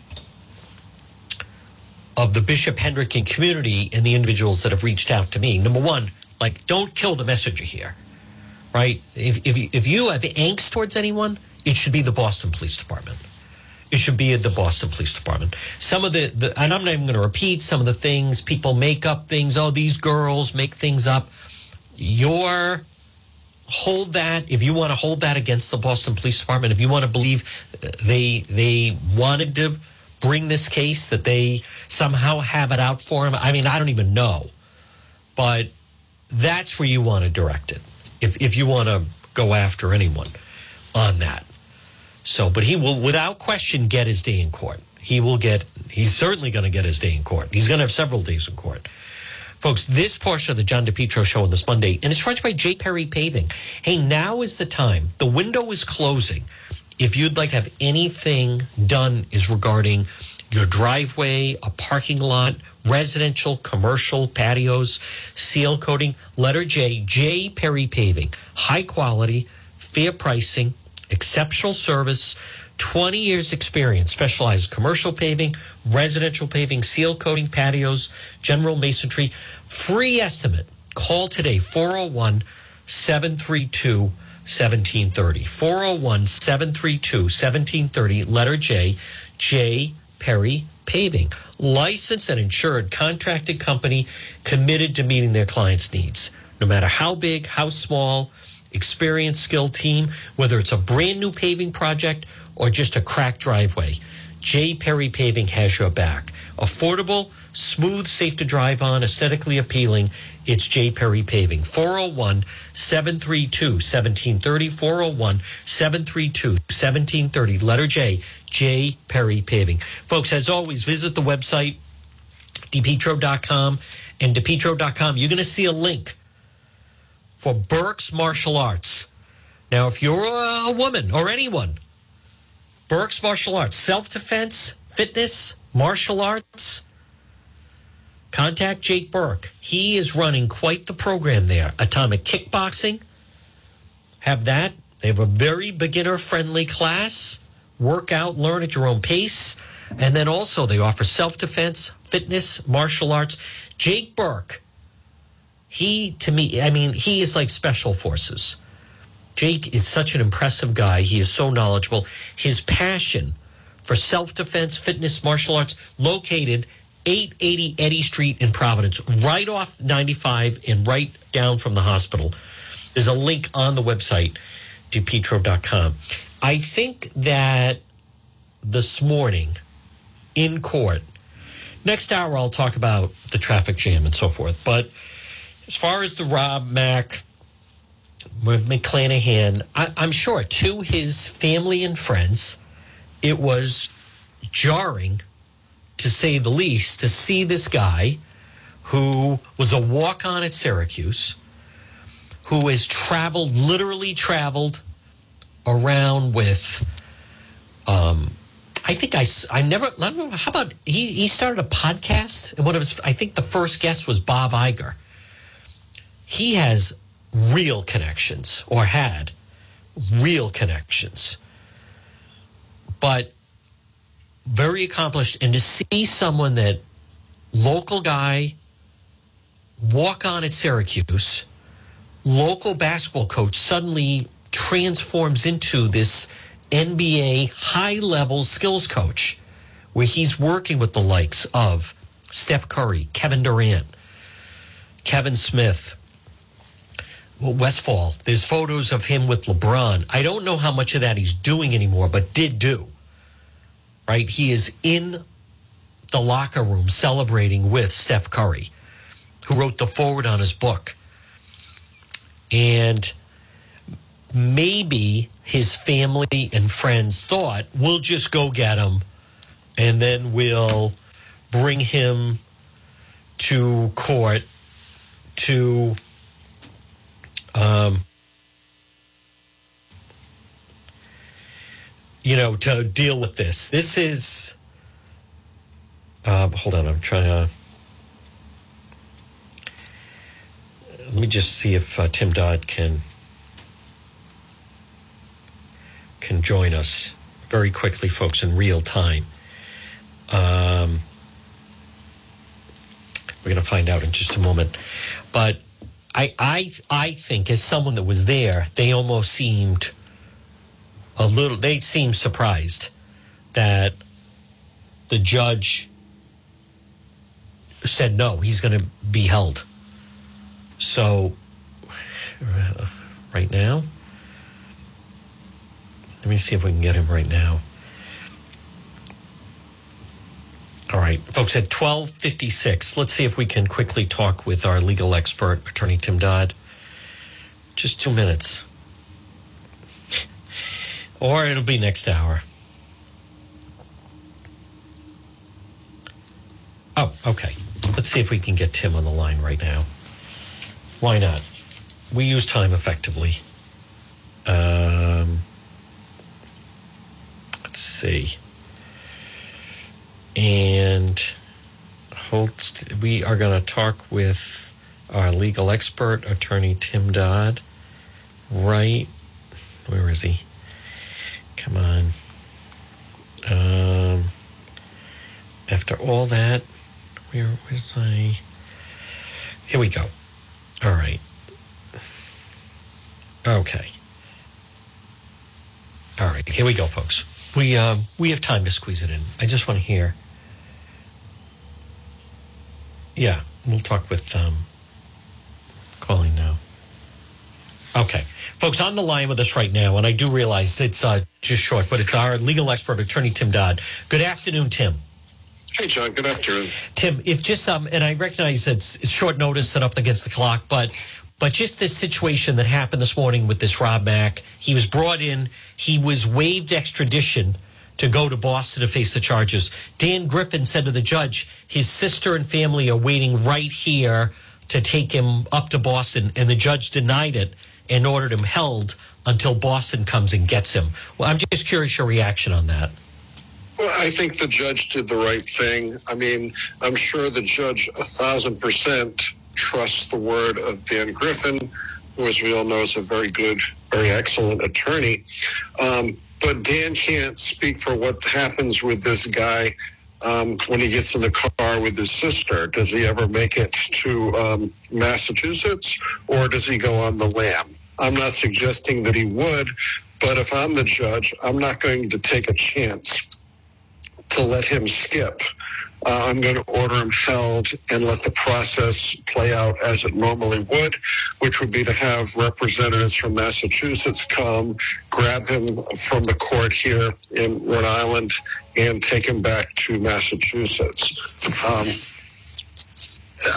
of the Bishop Hendricken community and the individuals that have reached out to me. Number one, like don't kill the messenger here, right? If if you, if you have angst towards anyone, it should be the Boston Police Department. It should be at the Boston Police Department. Some of the, the and I'm not even going to repeat some of the things people make up things. Oh, these girls make things up. Your hold that if you want to hold that against the Boston Police Department. If you want to believe they they wanted to bring this case that they somehow have it out for him. I mean, I don't even know, but that's where you want to direct it. If if you want to go after anyone on that. So, but he will, without question, get his day in court. He will get, he's certainly going to get his day in court. He's going to have several days in court. Folks, this portion of the John DePetro show on this Monday, and it's brought by J. Perry Paving. Hey, now is the time. The window is closing. If you'd like to have anything done is regarding your driveway, a parking lot, residential, commercial, patios, seal coating, letter J, J. Perry Paving. High quality, fair pricing, exceptional service, 20 years experience, specialized commercial paving, residential paving, seal coating, patios, general masonry. Free estimate. Call today 401 732 1730. 401 732 1730, letter J, J Perry Paving. Licensed and insured contracted company committed to meeting their clients' needs. No matter how big, how small, experienced, skilled team, whether it's a brand new paving project or just a cracked driveway. J. Perry Paving has your back. Affordable, smooth, safe to drive on, aesthetically appealing. It's J. Perry Paving. 401 732 1730. 401 732 1730. Letter J. J. Perry Paving. Folks, as always, visit the website, depetro.com and depetro.com. You're going to see a link for Burke's Martial Arts. Now, if you're a woman or anyone, Burke's Martial Arts, self defense, fitness, martial arts, contact Jake Burke. He is running quite the program there. Atomic Kickboxing, have that. They have a very beginner friendly class. Work out, learn at your own pace. And then also they offer self defense, fitness, martial arts. Jake Burke he to me i mean he is like special forces. Jake is such an impressive guy. He is so knowledgeable. His passion for self-defense fitness martial arts located 880 eddy street in providence right off 95 and right down from the hospital. There's a link on the website depetro.com i think that this morning in court next hour i'll talk about the traffic jam and so forth but as far as the Rob Mack McClanahan, I, I'm sure to his family and friends, it was jarring, to say the least, to see this guy who was a walk on at Syracuse, who has traveled, literally traveled around with, um, I think I, I never, how about he, he started a podcast and one of his, I think the first guest was Bob Iger he has real connections or had real connections. But very accomplished. And to see someone that local guy walk on at Syracuse, local basketball coach suddenly transforms into this NBA high level skills coach where he's working with the likes of Steph Curry, Kevin Durant, Kevin Smith, Westfall. There's photos of him with LeBron. I don't know how much of that he's doing anymore, but did do. Right? He is in the locker room celebrating with Steph Curry, who wrote the foreword on his book. And maybe his family and friends thought, we'll just go get him and then we'll bring him to court to um, you know, to deal with this. This is. Uh, hold on, I'm trying to. Let me just see if uh, Tim Dodd can can join us very quickly, folks, in real time. Um, we're going to find out in just a moment, but I I I think as someone that was there, they almost seemed a little. They seemed surprised that the judge said no. He's going to be held. So, right now, let me see if we can get him right now. All right, folks, at 1256, let's see if we can quickly talk with our legal expert, Attorney Tim Dodd. Just two minutes. Or it'll be next hour. Oh, okay. Let's see if we can get Tim on the line right now. Why not? We use time effectively. Um, let's see. And we are going to talk with our legal expert, attorney Tim Dodd. Right, where is he? Come on. Um, after all that, where was I? Here we go. All right. Okay. All right, here we go, folks. We um, we have time to squeeze it in. I just want to hear. Yeah, we'll talk with um, calling now. Okay, folks, on the line with us right now, and I do realize it's uh, just short, but it's our legal expert, attorney Tim Dodd. Good afternoon, Tim. Hey, John. Good afternoon. Tim, if just um, and I recognize it's, it's short notice set up against the clock, but but just this situation that happened this morning with this Rob Mack, he was brought in, he was waived extradition to go to Boston to face the charges. Dan Griffin said to the judge, his sister and family are waiting right here to take him up to Boston, and the judge denied it and ordered him held until Boston comes and gets him. Well, I'm just curious your reaction on that. Well, I think the judge did the right thing. I mean, I'm sure the judge a thousand percent trusts the word of Dan Griffin, who, as we all know, is a very good, very excellent attorney. Um, but Dan can't speak for what happens with this guy um, when he gets in the car with his sister. Does he ever make it to um, Massachusetts or does he go on the lam? I'm not suggesting that he would, but if I'm the judge, I'm not going to take a chance to let him skip uh, I'm going to order him held and let the process play out as it normally would, which would be to have representatives from Massachusetts come, grab him from the court here in Rhode Island, and take him back to Massachusetts. Um,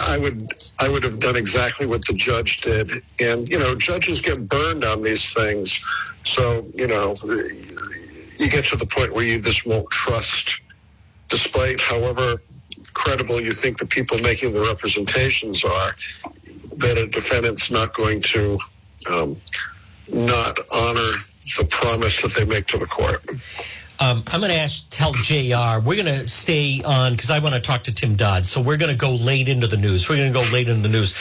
I would I would have done exactly what the judge did, and you know judges get burned on these things, so you know you get to the point where you just won't trust despite however credible you think the people making the representations are, that a defendant's not going to um, not honor the promise that they make to the court. Um, I'm going to ask, tell JR, we're going to stay on because I want to talk to Tim Dodd. So we're going to go late into the news. We're going to go late into the news.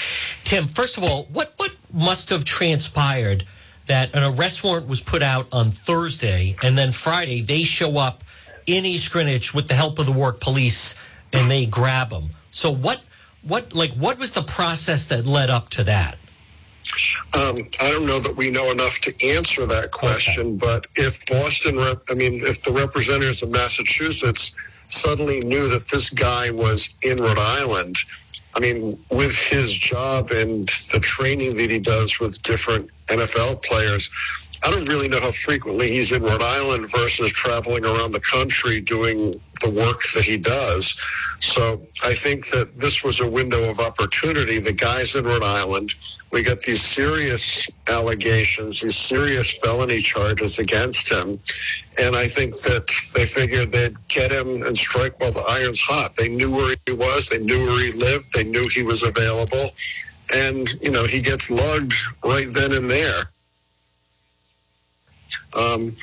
Tim, first of all, what, what must have transpired that an arrest warrant was put out on Thursday and then Friday they show up in East Greenwich with the help of the Warwick police and they grab him. So what what like what was the process that led up to that? Um, I don't know that we know enough to answer that question, okay. but if Boston, rep- I mean, if the representatives of Massachusetts suddenly knew that this guy was in Rhode Island, I mean, with his job and the training that he does with different NFL players, I don't really know how frequently he's in Rhode Island versus traveling around the country doing the work that he does. So I think that this was a window of opportunity. The guy's in Rhode Island. We got these serious allegations, these serious felony charges against him. And I think that they figured they'd get him and strike while the iron's hot. They knew where he was. They knew where he lived. They knew he was available. And, you know, he gets lugged right then and there. Um,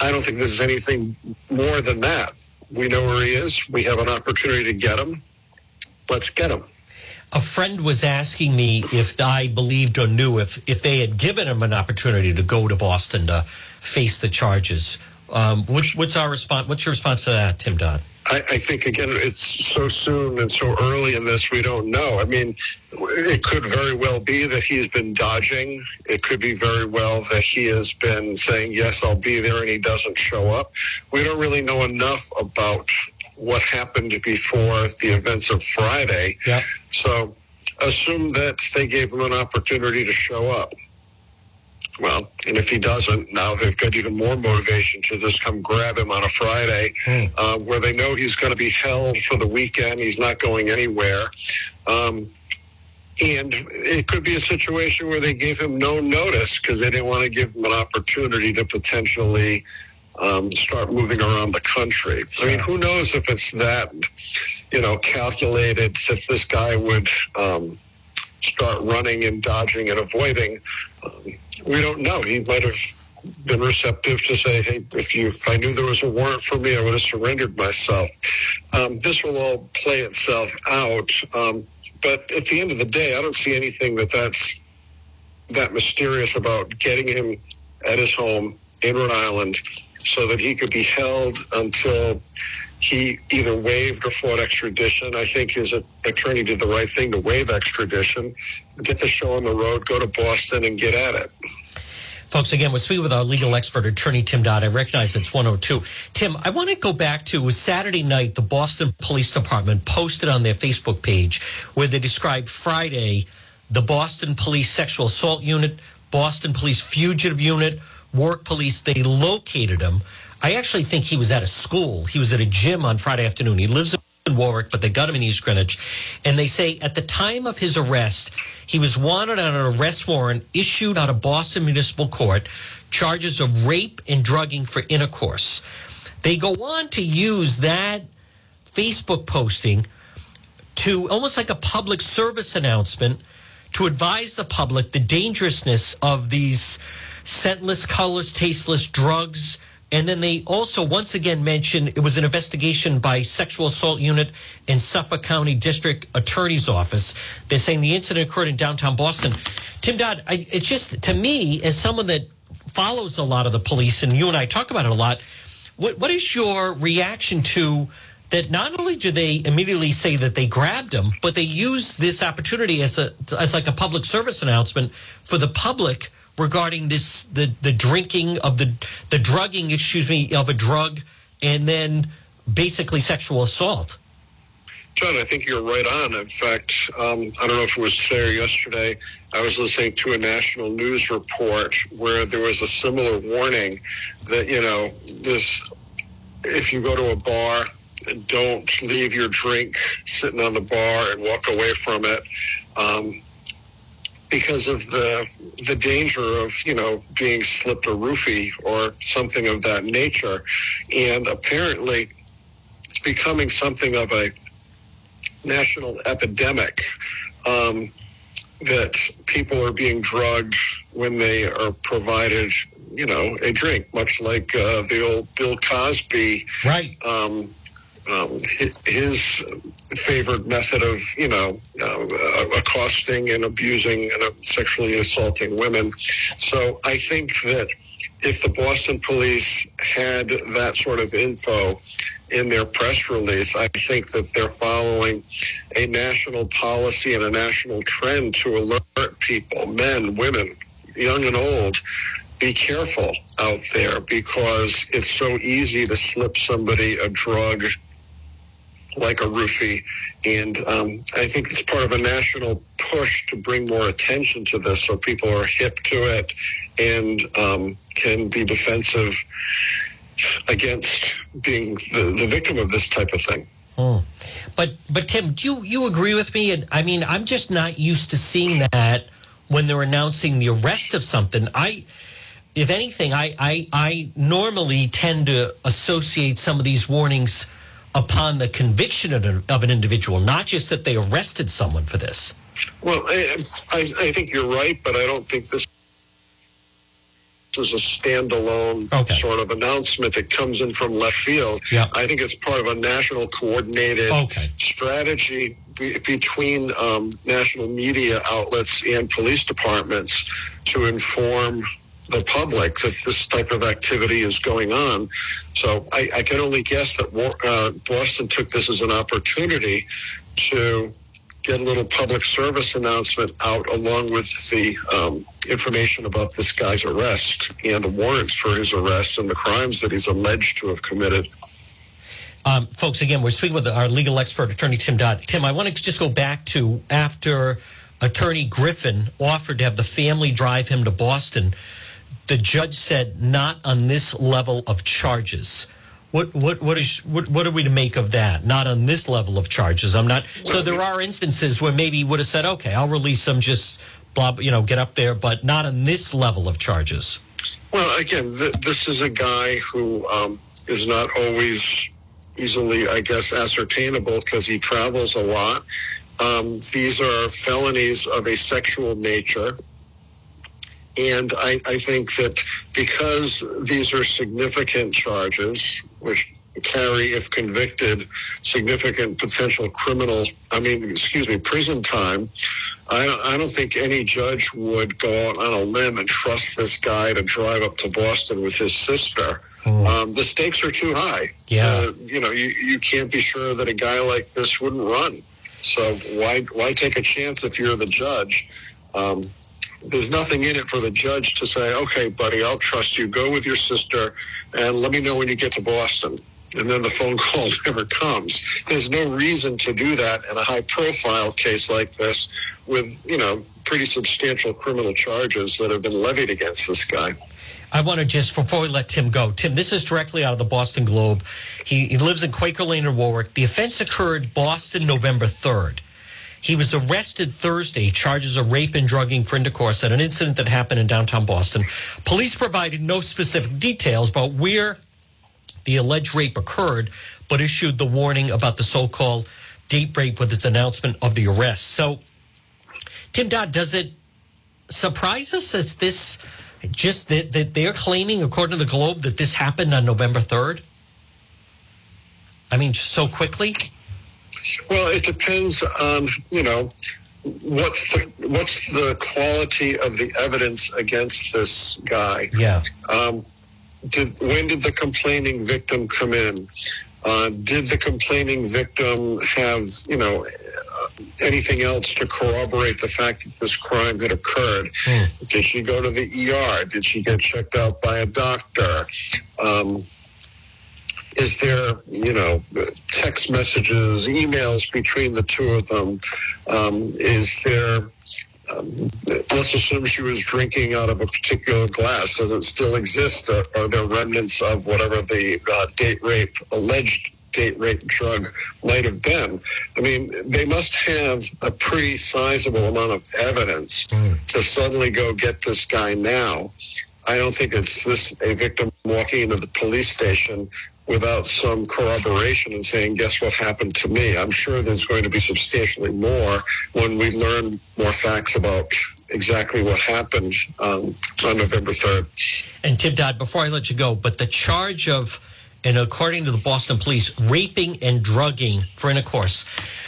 I don't think there's anything more than that. We know where he is. We have an opportunity to get him. Let's get him. A friend was asking me if I believed or knew if, if they had given him an opportunity to go to Boston to face the charges. Um, what's, what's our response? What's your response to that, Tim Dodd? I, I, think again, it's so soon and so early in this, we don't know. I mean, it could very well be that he's been dodging. It could be very well that he has been saying, yes, I'll be there, and he doesn't show up. We don't really know enough about what happened before the events of Friday. Yeah. So assume that they gave him an opportunity to show up. Well, and if he doesn't, now they've got even more motivation to just come grab him on a Friday, mm. uh, where they know he's going to be held for the weekend. He's not going anywhere. Um, and it could be a situation where they gave him no notice because they didn't want to give him an opportunity to potentially um, start moving around the country. I mean, who knows if it's that, you know, calculated if this guy would um, start running and dodging and avoiding. We don't know. He might have been receptive to say, "Hey, if you if I knew there was a warrant for me, I would have surrendered myself." Um, this will all play itself out, um, but at the end of the day, I don't see anything that that's that mysterious about getting him at his home in Rhode Island so that he could be held until he either waived or fought extradition. I think his attorney did the right thing to waive extradition, get the show on the road, go to Boston, and get at it. Folks, again, we're speaking with our legal expert, attorney Tim Dodd. I recognize it's 102. Tim, I want to go back to Saturday night, the Boston Police Department posted on their Facebook page where they described Friday the Boston Police Sexual Assault Unit, Boston Police Fugitive Unit, Warwick Police. They located him. I actually think he was at a school. He was at a gym on Friday afternoon. He lives in Warwick, but they got him in East Greenwich. And they say at the time of his arrest, he was wanted on an arrest warrant issued out of Boston Municipal Court, charges of rape and drugging for intercourse. They go on to use that Facebook posting to almost like a public service announcement to advise the public the dangerousness of these scentless, colorless, tasteless drugs and then they also once again mentioned it was an investigation by sexual assault unit in Suffolk County District Attorney's Office. They're saying the incident occurred in downtown Boston. Tim Dodd, I, it's just to me as someone that follows a lot of the police, and you and I talk about it a lot. What what is your reaction to? That not only do they immediately say that they grabbed him, but they use this opportunity as a as like a public service announcement for the public regarding this the the drinking of the the drugging, excuse me, of a drug, and then basically sexual assault. John, I think you're right on. In fact, um, I don't know if it was today or yesterday, I was listening to a national news report where there was a similar warning that, you know, this, if you go to a bar, don't leave your drink sitting on the bar and walk away from it. Um, because of the the danger of you know being slipped a roofie or something of that nature, and apparently it's becoming something of a national epidemic um, that people are being drugged when they are provided you know a drink, much like uh, the old Bill Cosby right. Um, um, his favored method of, you know, uh, accosting and abusing and sexually assaulting women. So I think that if the Boston police had that sort of info in their press release, I think that they're following a national policy and a national trend to alert people, men, women, young and old, be careful out there because it's so easy to slip somebody a drug like a roofie. And um, I think it's part of a national push to bring more attention to this so people are hip to it and um, can be defensive against being the, the victim of this type of thing. Hmm. But but Tim, do you you agree with me? And I mean, I'm just not used to seeing that when they're announcing the arrest of something. I if anything, I, I, I normally tend to associate some of these warnings upon the conviction of, of an individual, not just that they arrested someone for this. Well, I, I, I think you're right, but I don't think this is a standalone Okay. sort of announcement that comes in from left field. Yeah. I think it's part of a national coordinated Okay. strategy be- between um, national media outlets and police departments to inform the public that this type of activity is going on. So I, I can only guess that Wa- uh, Boston took this as an opportunity to get a little public service announcement out along with the um, information about this guy's arrest and the warrants for his arrest and the crimes that he's alleged to have committed. Um, folks, again, we're speaking with our legal expert, Attorney Tim Dodd. Tim, I want to just go back to after Attorney Griffin offered to have the family drive him to Boston. The judge said, "Not on this level of charges." What what what is what, what are we to make of that? Not on this level of charges. I'm not. So there are instances where maybe he would have said, "Okay, I'll release him, just blah, you know, get up there," but not on this level of charges. Well, again, th- this is a guy who um, is not always easily, I guess, ascertainable because he travels a lot. Um, these are felonies of a sexual nature. And I, I think that because these are significant charges, which carry, if convicted, significant potential criminal, I mean, excuse me, prison time, I don't, I don't think any judge would go out on a limb and trust this guy to drive up to Boston with his sister. Um, the stakes are too high. Yeah. Uh, you know, you, you can't be sure that a guy like this wouldn't run. So why why take a chance if you're the judge? Um, there's nothing in it for the judge to say, okay, buddy, I'll trust you. Go with your sister and let me know when you get to Boston. And then the phone call never comes. There's no reason to do that in a high profile case like this with, you know, pretty substantial criminal charges that have been levied against this guy. I want to just before we let Tim go, Tim, this is directly out of the Boston Globe. He, he lives in Quaker Lane in Warwick. The offense occurred Boston November 3rd. He was arrested Thursday, charges of rape and drugging for intercourse at an incident that happened in downtown Boston. Police provided no specific details about where the alleged rape occurred, but issued the warning about the so called date rape with its announcement of the arrest. So, Tim Dodd, does it surprise us that this just that, that they're claiming, according to the Globe, that this happened on November 3rd? I mean, so quickly? Well, it depends on you know what's the what's the quality of the evidence against this guy. Yeah. Um, did when did the complaining victim come in? Uh, did the complaining victim have you know uh, anything else to corroborate the fact that this crime had occurred? Did she go to the ER? Did she get checked out by a doctor? Um, is there, you know, text messages, emails between the two of them? Um, is there, um, let's assume she was drinking out of a particular glass. Does it still exist? Are, are there remnants of whatever the uh, date rape, alleged date rape drug might have been? I mean, they must have a pretty sizable amount of evidence to suddenly go get this guy now. I don't think it's this a victim walking into the police station without some corroboration and saying, guess what happened to me? I'm sure there's going to be substantially more when we learn more facts about exactly what happened um, on November 3rd. And Tim Dodd, before I let you go, but the charge of, and according to the Boston police, raping and drugging for intercourse.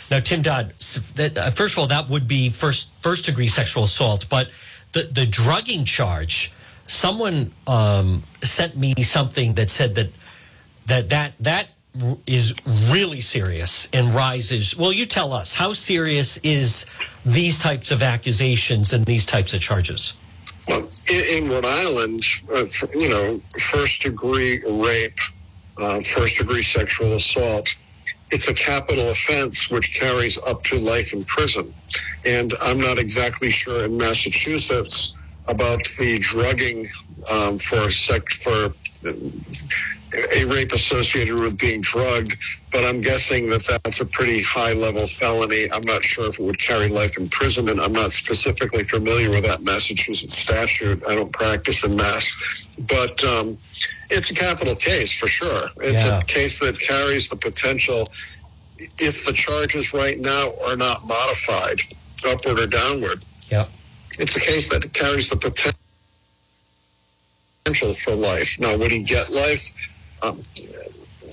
Now, Tim Dodd, uh, first of all, that would be first first degree sexual assault, but the the drugging charge. Someone um, sent me something that said that that that that is really serious and rises. Well, you tell us how serious is these types of accusations and these types of charges. Well, in, in Rhode Island, uh, you know, first degree rape, uh, first degree sexual assault, it's a capital offense which carries up to life in prison. And I'm not exactly sure in Massachusetts about the drugging um, for sex for a rape associated with being drugged, but I'm guessing that that's a pretty high level felony. I'm not sure if it would carry life imprisonment. I'm not specifically familiar with that Massachusetts statute. I don't practice in Mass, but um, it's a capital case for sure. It's Yeah. a case that carries the potential, if the charges right now are not modified upward or downward, Yep. it's a case that carries the potential potential for life. Now, would he get life? Um,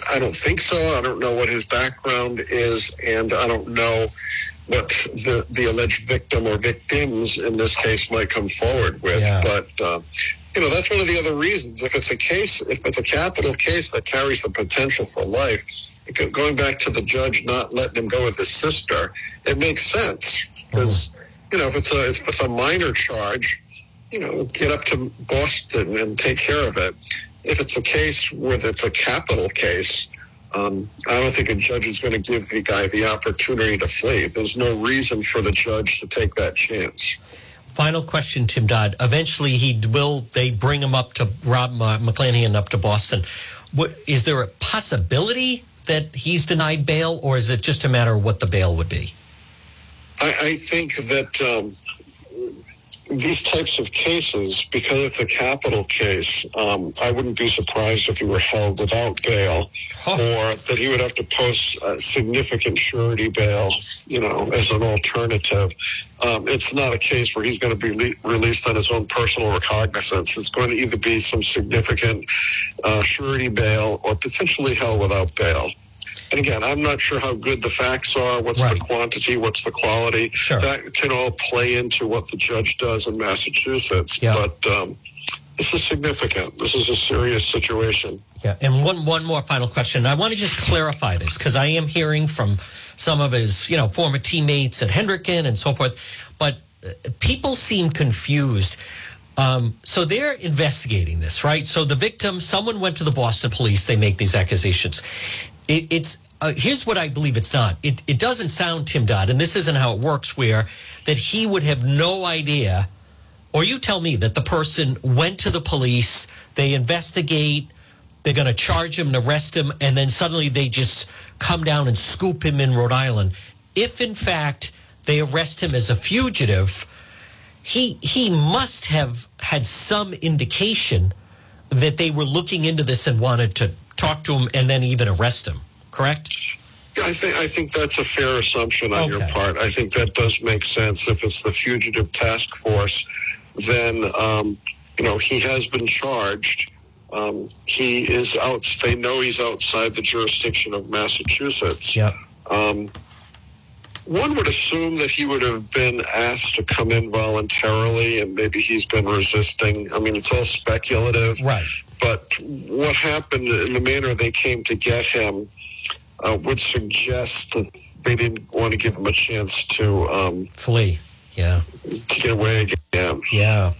I don't think so. I don't know what his background is, and I don't know what the, the alleged victim or victims in this case might come forward with. Yeah. But uh, you know, that's one of the other reasons. If it's a case, if it's a capital case that carries the potential for life, going back to the judge not letting him go with his sister, it makes sense because mm-hmm. you know if it's a if it's a minor charge, you know, get up to Boston and take care of it. If it's a case where it's a capital case, um, I don't think a judge is going to give the guy the opportunity to flee. There's no reason for the judge to take that chance. Final question, Tim Dodd. Eventually, he will. They bring him up to Rob McClanahan up to Boston. What, is there a possibility that he's denied bail, or is it just a matter of what the bail would be? I, I think that um, these types of cases, because it's a capital case, um, I wouldn't be surprised if he were held without bail, huh. or that he would have to post a significant surety bail, you know, as an alternative. Um, it's not a case where he's going to be le- released on his own personal recognizance. It's going to either be some significant uh, surety bail or potentially held without bail. And again, I'm not sure how good the facts are. What's right. the quantity? What's the quality? Sure. That can all play into what the judge does in Massachusetts. Yeah. But um, this is significant. This is a serious situation. Yeah. And one one more final question. I want to just clarify this because I am hearing from some of his, you know, former teammates at Hendricken and so forth, but uh, people seem confused. Um, so they're investigating this, right? So the victim, someone went to the Boston police. They make these accusations. It, it's uh, here's what I believe it's not. It, it doesn't sound Tim Dodd, and this isn't how it works. Where that he would have no idea, or you tell me that the person went to the police, they investigate, they're going to charge him and arrest him, and then suddenly they just come down and scoop him in Rhode Island. If in fact they arrest him as a fugitive, he he must have had some indication that they were looking into this and wanted to talk to him, and then even arrest him. Correct? I think I think that's a fair assumption on okay. your part. I think that does make sense. If it's the fugitive task force, then um, you know he has been charged. Um, he is out. They know he's outside the jurisdiction of Massachusetts. Yeah. Um, one would assume that he would have been asked to come in voluntarily, and maybe he's been resisting. I mean, it's all speculative. Right. But what happened in the manner they came to get him uh, would suggest that they didn't want to give him a chance to um, flee. Yeah. To get away again. Yeah.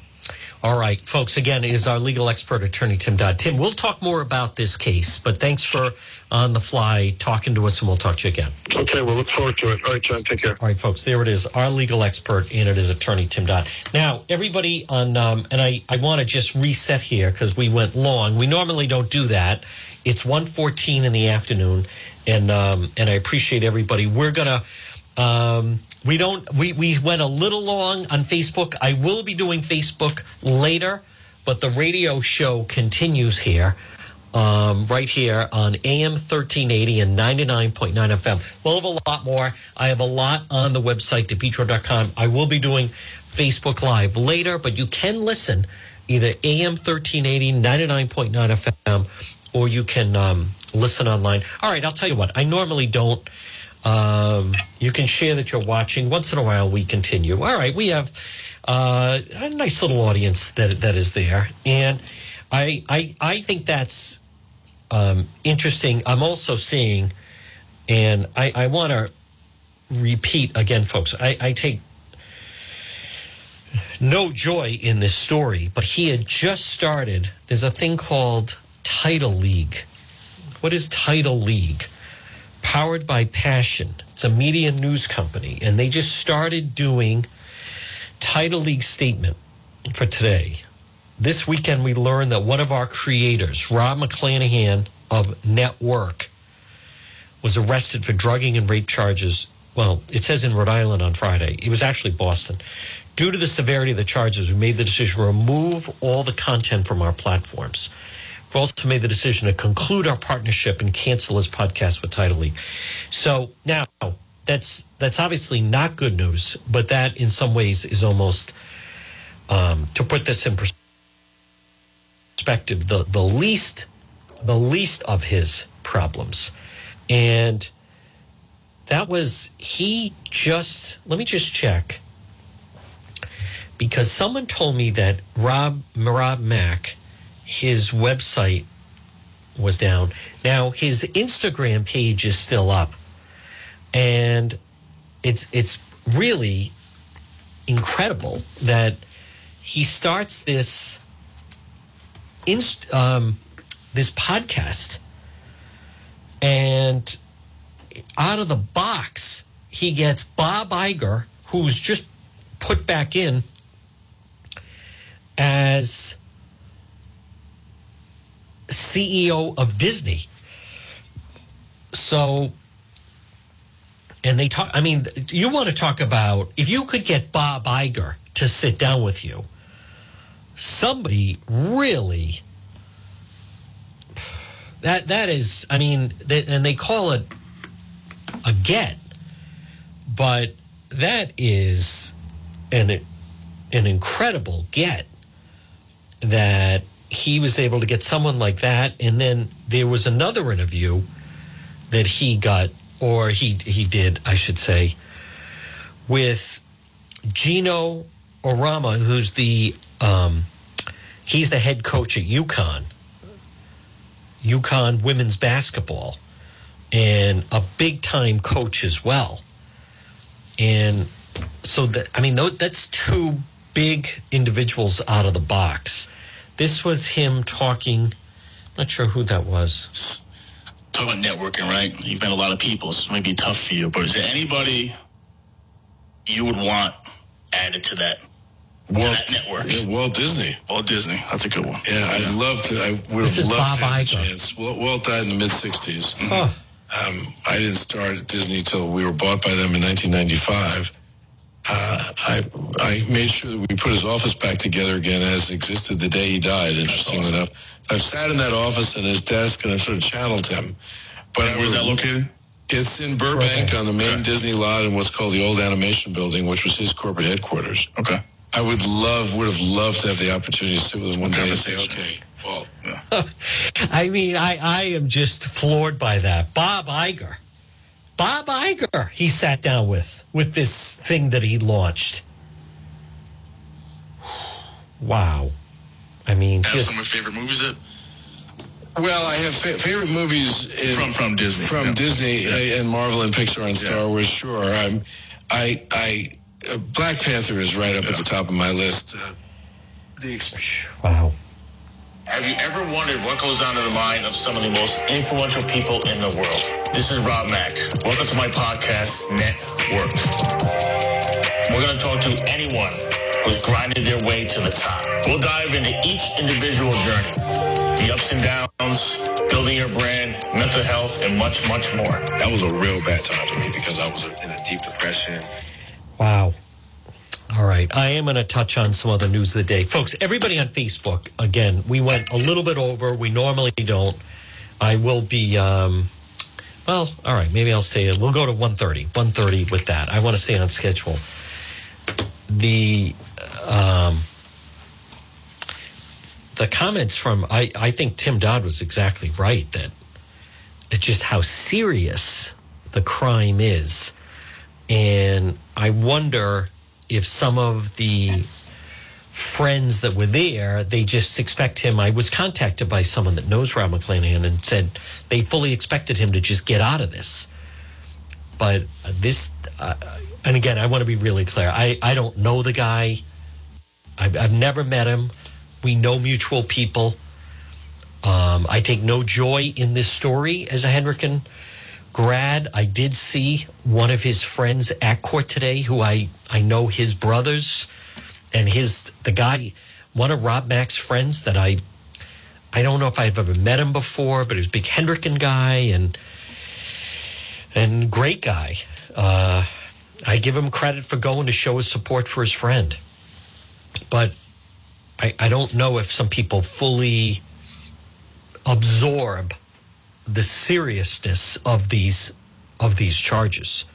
All right, folks. Again, is our legal expert attorney Tim Dodd. Tim, we'll talk more about this case, but thanks for on the fly talking to us, and we'll talk to you again. Okay, we'll look forward to it. All right, John, take care. All right, folks. There it is, our legal expert, and it is attorney Tim Dodd. Now, everybody on, um, and I, I want to just reset here because we went long. We normally don't do that. It's 1.14 in the afternoon, and um, and I appreciate everybody. We're gonna. Um, we don't. We we went a little long on Facebook. I will be doing Facebook later, but the radio show continues here. Um, right here on AM 1380 and 99.9 FM. We'll have a lot more. I have a lot on the website, depetro.com. I will be doing Facebook Live later, but you can listen either AM 1380, 99.9 FM, or you can um, listen online. All right, I'll tell you what. I normally don't um, you can share that you're watching. Once in a while, we continue. All right, we have uh, a nice little audience that that is there, and I I I think that's um, interesting. I'm also seeing, and I I want to repeat again, folks. I, I take no joy in this story, but he had just started. There's a thing called Tidal League. What is Tidal League? Powered by Passion. It's a media news company, and they just started doing Tidal League statement for today. This weekend, we learned that one of our creators, Rob McClanahan of Network, was arrested for drugging and rape charges. Well, it says in Rhode Island on Friday. It was actually Boston. Due to the severity of the charges, we made the decision to remove all the content from our platforms. Also made the decision to conclude our partnership and cancel his podcast with Title. So now that's that's obviously not good news, but that in some ways is almost um, to put this in perspective perspective, the, the least the least of his problems. And that was he just let me just check because someone told me that Rob Rob Mack his website was down. Now his Instagram page is still up. And it's it's really incredible that he starts this inst, um, this podcast and out of the box he gets Bob Iger who's just put back in as CEO of Disney. So and they talk. I mean, you want to talk about if you could get Bob Iger to sit down with you, somebody really that that is. I mean, they, and they call it a get, but that is an an incredible get that he was able to get someone like that, and then there was another interview that he got or he he did, I should say, with Geno Auriemma, who's the um, he's the head coach at UConn, UConn women's basketball, and a big time coach as well. And so that I mean, that's two big individuals out of the box. This was him talking. Not sure who that was talk about networking, right? You've met a lot of people, so it might be tough for you. But is there anybody you would want added to that? Walt, to that network. Yeah, Walt Disney. Walt Disney. That's a good one. Yeah, I'd love to. I would have loved to have the chance. Walt, Walt died in the mid 60s. Huh. Um, I didn't start at Disney till we were bought by them in 1995. Uh, I I made sure that we put his office back together again as existed the day he died. Interestingly awesome. enough, I've sat in that office and his desk and I've sort of channeled him. But where's that located? It's in Burbank, Burbank. on the main okay. Disney lot in what's called the old animation building, which was his corporate headquarters. Okay. I would love, would have loved to have the opportunity to sit with him one day and say, okay, well. Yeah. I mean, I, I am just floored by that. Bob Iger. Bob Iger, he sat down with, with this thing that he launched. Wow. I mean, Have just, some of your favorite movies that. Well, I have fa- favorite movies in, from from Disney, from yeah. Disney yeah. and Marvel and Pixar and Star yeah. Wars. Sure, I'm, I, I, uh, Black Panther is right up at the top of my list. Uh, the wow. Have you ever wondered what goes on in the mind of some of the most influential people in the world? This is Rob Mack. Welcome to my podcast, Network. We're going to talk to anyone who's grinded their way to the top. We'll dive into each individual journey, the ups and downs, building your brand, mental health, and much, much more. That was a real bad time for me because I was in a deep depression. Wow. All right. I am going to touch on some other news of the day. Folks, everybody on Facebook, again, we went a little bit over. We normally don't. I will be, um, well, all right. Maybe I'll stay. We'll go to 1.30, 1.30 with that. I want to stay on schedule. The, um, the comments from, I, I think Tim Dodd was exactly right that it's just how serious the crime is. And I wonder if some of the friends that were there, they just expect him. I was contacted by someone that knows Rob McClanahan and said they fully expected him to just get out of this. But this, uh, and again, I want to be really clear. I, I don't know the guy. I've, I've never met him. We know mutual people. Um, I take no joy in this story as a Hendricken grad. I did see one of his friends at court today, who I I know his brothers and his the guy, one of Rob Mack's friends that I I don't know if I've ever met him before, but he's a big Hendricken guy and and great guy. Uh, I give him credit for going to show his support for his friend, but I, I don't know if some people fully absorb the seriousness of these of these charges.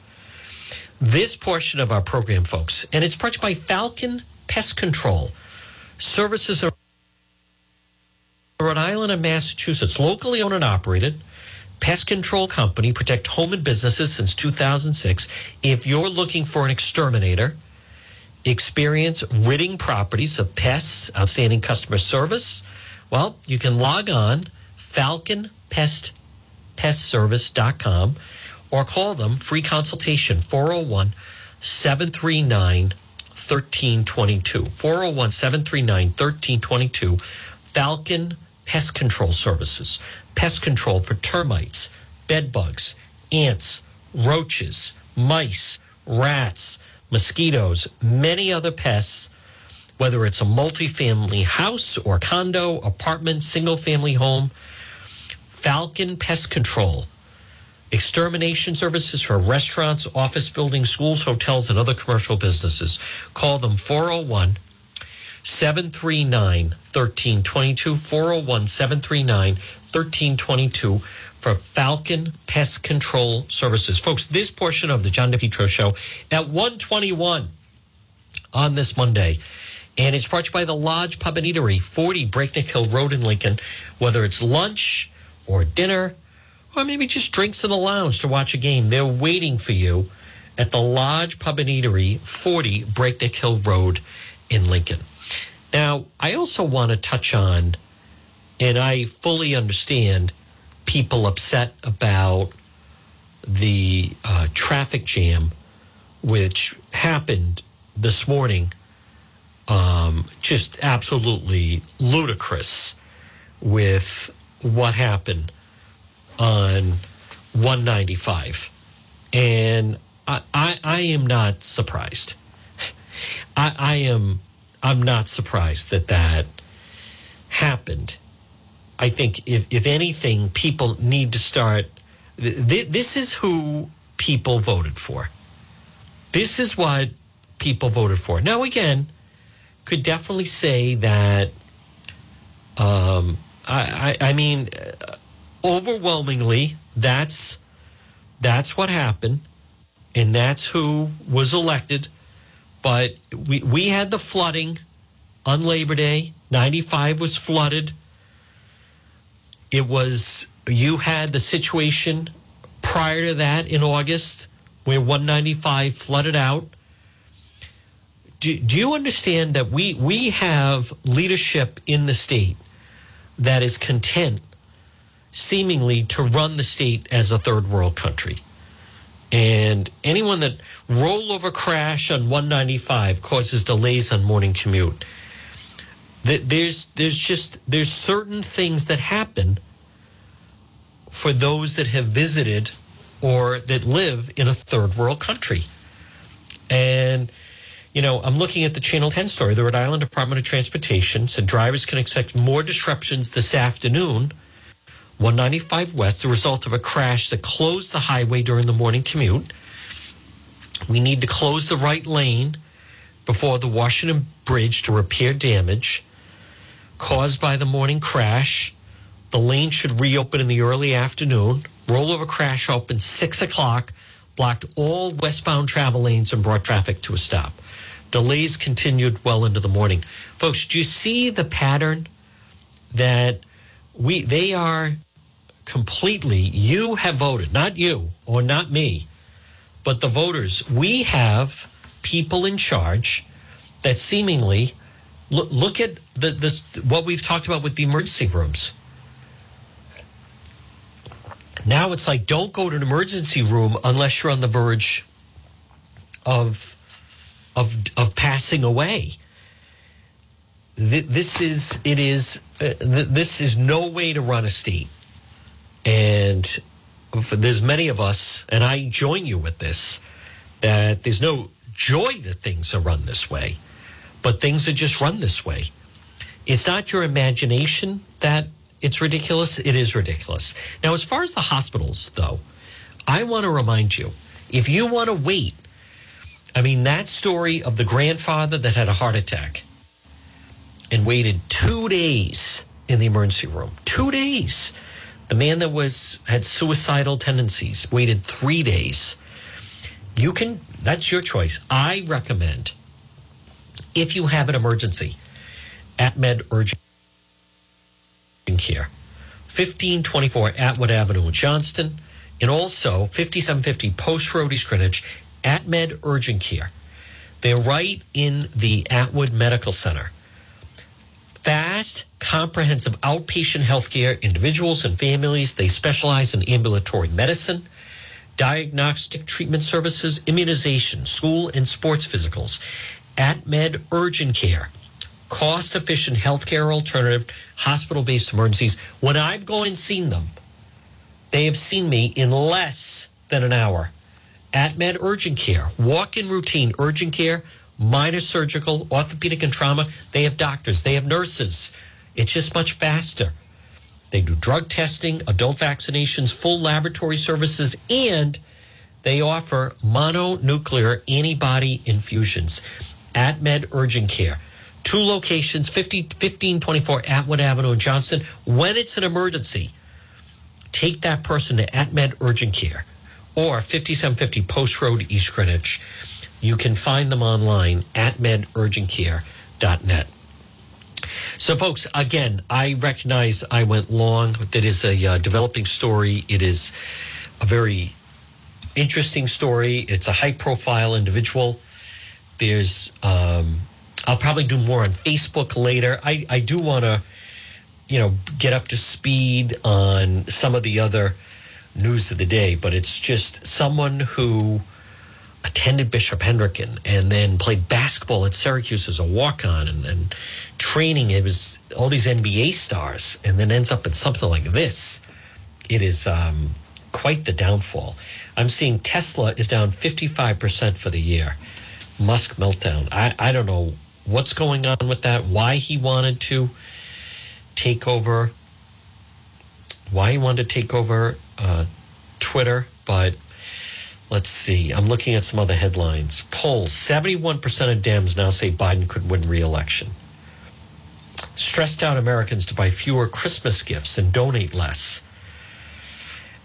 This portion of our program, folks, and it's brought to you by Falcon Pest Control. Services are Rhode Island and Massachusetts, locally owned and operated pest control company, protect home and businesses since 2006. If you're looking for an exterminator, experience ridding properties of pests, outstanding customer service, well, you can log on falconpestpestservice.com or call them free consultation 401 739 1322. 401 739 1322. Falcon Pest Control Services. Pest control for termites, bed bugs, ants, roaches, mice, rats, mosquitoes, many other pests, whether it's a multifamily house or condo, apartment, single family home. Falcon Pest Control extermination services for restaurants, office buildings, schools, hotels, and other commercial businesses. Call them 401 739 1322. 401 739 1322 for Falcon Pest Control Services. Folks, this portion of the John DePetro Show at 121 on this Monday. And it's brought to you by the Lodge Pub and Eatery, 40 Breakneck Hill Road in Lincoln. Whether it's lunch or dinner, or maybe just drinks in the lounge to watch a game. They're waiting for you at the Lodge Pub and Eatery, 40 Breakneck Hill Road in Lincoln. Now, I also want to touch on, and I fully understand people upset about the uh, traffic jam which happened this morning. Um, just absolutely ludicrous with what happened on 195. And I, I, I am not surprised. I, I am I'm not surprised that that happened. I think if, if anything, people need to start. Th- this is who people voted for. This is what people voted for. Now, again, could definitely say that. Um, I, I, mean, overwhelmingly, that's that's what happened, and that's who was elected. But we we had the flooding on Labor Day. Ninety five was flooded. It was you had the situation prior to that in August where 195 flooded out. Do, do you understand that we we have leadership in the state that is content seemingly to run the state as a third world country. And anyone that rollover crash on 195 causes delays on morning commute. There's there's just there's certain things that happen for those that have visited or that live in a third world country. And you know, I'm looking at the Channel 10 story. The Rhode Island Department of Transportation said drivers can expect more disruptions this afternoon 195 West, the result of a crash that closed the highway during the morning commute. We need to close the right lane before the Washington Bridge to repair damage caused by the morning crash. The lane should reopen in the early afternoon. Rollover crash opened 6 o'clock, blocked all westbound travel lanes, and brought traffic to a stop. Delays continued well into the morning. Folks, do you see the pattern that we they are completely, you have voted, not you or not me, but the voters. We have people in charge that seemingly look, look at the this what we've talked about with the emergency rooms. Now it's like don't go to an emergency room unless you're on the verge of of of passing away. This is it is uh, this is no way to run a state. And there's many of us, and I join you with this, that there's no joy that things are run this way, but things are just run this way. It's not your imagination that it's ridiculous. It is ridiculous. Now, as far as the hospitals, though, I want to remind you if you want to wait, I mean, that story of the grandfather that had a heart attack and waited two days in the emergency room, two days the man that was had suicidal tendencies waited three days. You can. That's your choice. I recommend if you have an emergency at Med Urgent Care, 1524 Atwood Avenue in Johnston, and also 5750 Post Road East Greenwich, AtMed Urgent Care. They're right in the Atwood Medical Center. Fast, comprehensive outpatient healthcare, individuals and families. They specialize in ambulatory medicine, diagnostic treatment services, immunization, school and sports physicals. AtMed Urgent Care, cost efficient healthcare alternative, hospital based emergencies. When I've gone and seen them, they have seen me in less than an hour. AtMed Urgent Care, walk in routine urgent care, minor surgical, orthopedic and trauma. They have doctors, they have nurses. It's just much faster. They do drug testing, adult vaccinations, full laboratory services, and they offer mononuclear antibody infusions. At Med Urgent Care. Two locations, 50, 1524 Atwood Avenue in Johnston. When it's an emergency, take that person to AtMed Urgent Care or 5750 Post Road, East Greenwich. You can find them online at medurgentcare.net. So, folks, again, I recognize I went long. That is a uh, developing story. It is a very interesting story. It's a high profile individual. There's, um, I'll probably do more on Facebook later. I, I do want to, you know, get up to speed on some of the other news of the day, but it's just someone who attended Bishop Hendricken and then played basketball at Syracuse as a walk on and, and, training. It was all these NBA stars and then ends up in something like this. It is um, quite the downfall. I'm seeing Tesla is down 55% for the year. Musk meltdown. I, I don't know what's going on with that, why he wanted to take over, why he wanted to take over uh, Twitter, but let's see. I'm looking at some other headlines. Polls 71% of Dems now say Biden could win re election. Stressed out Americans to buy fewer Christmas gifts and donate less.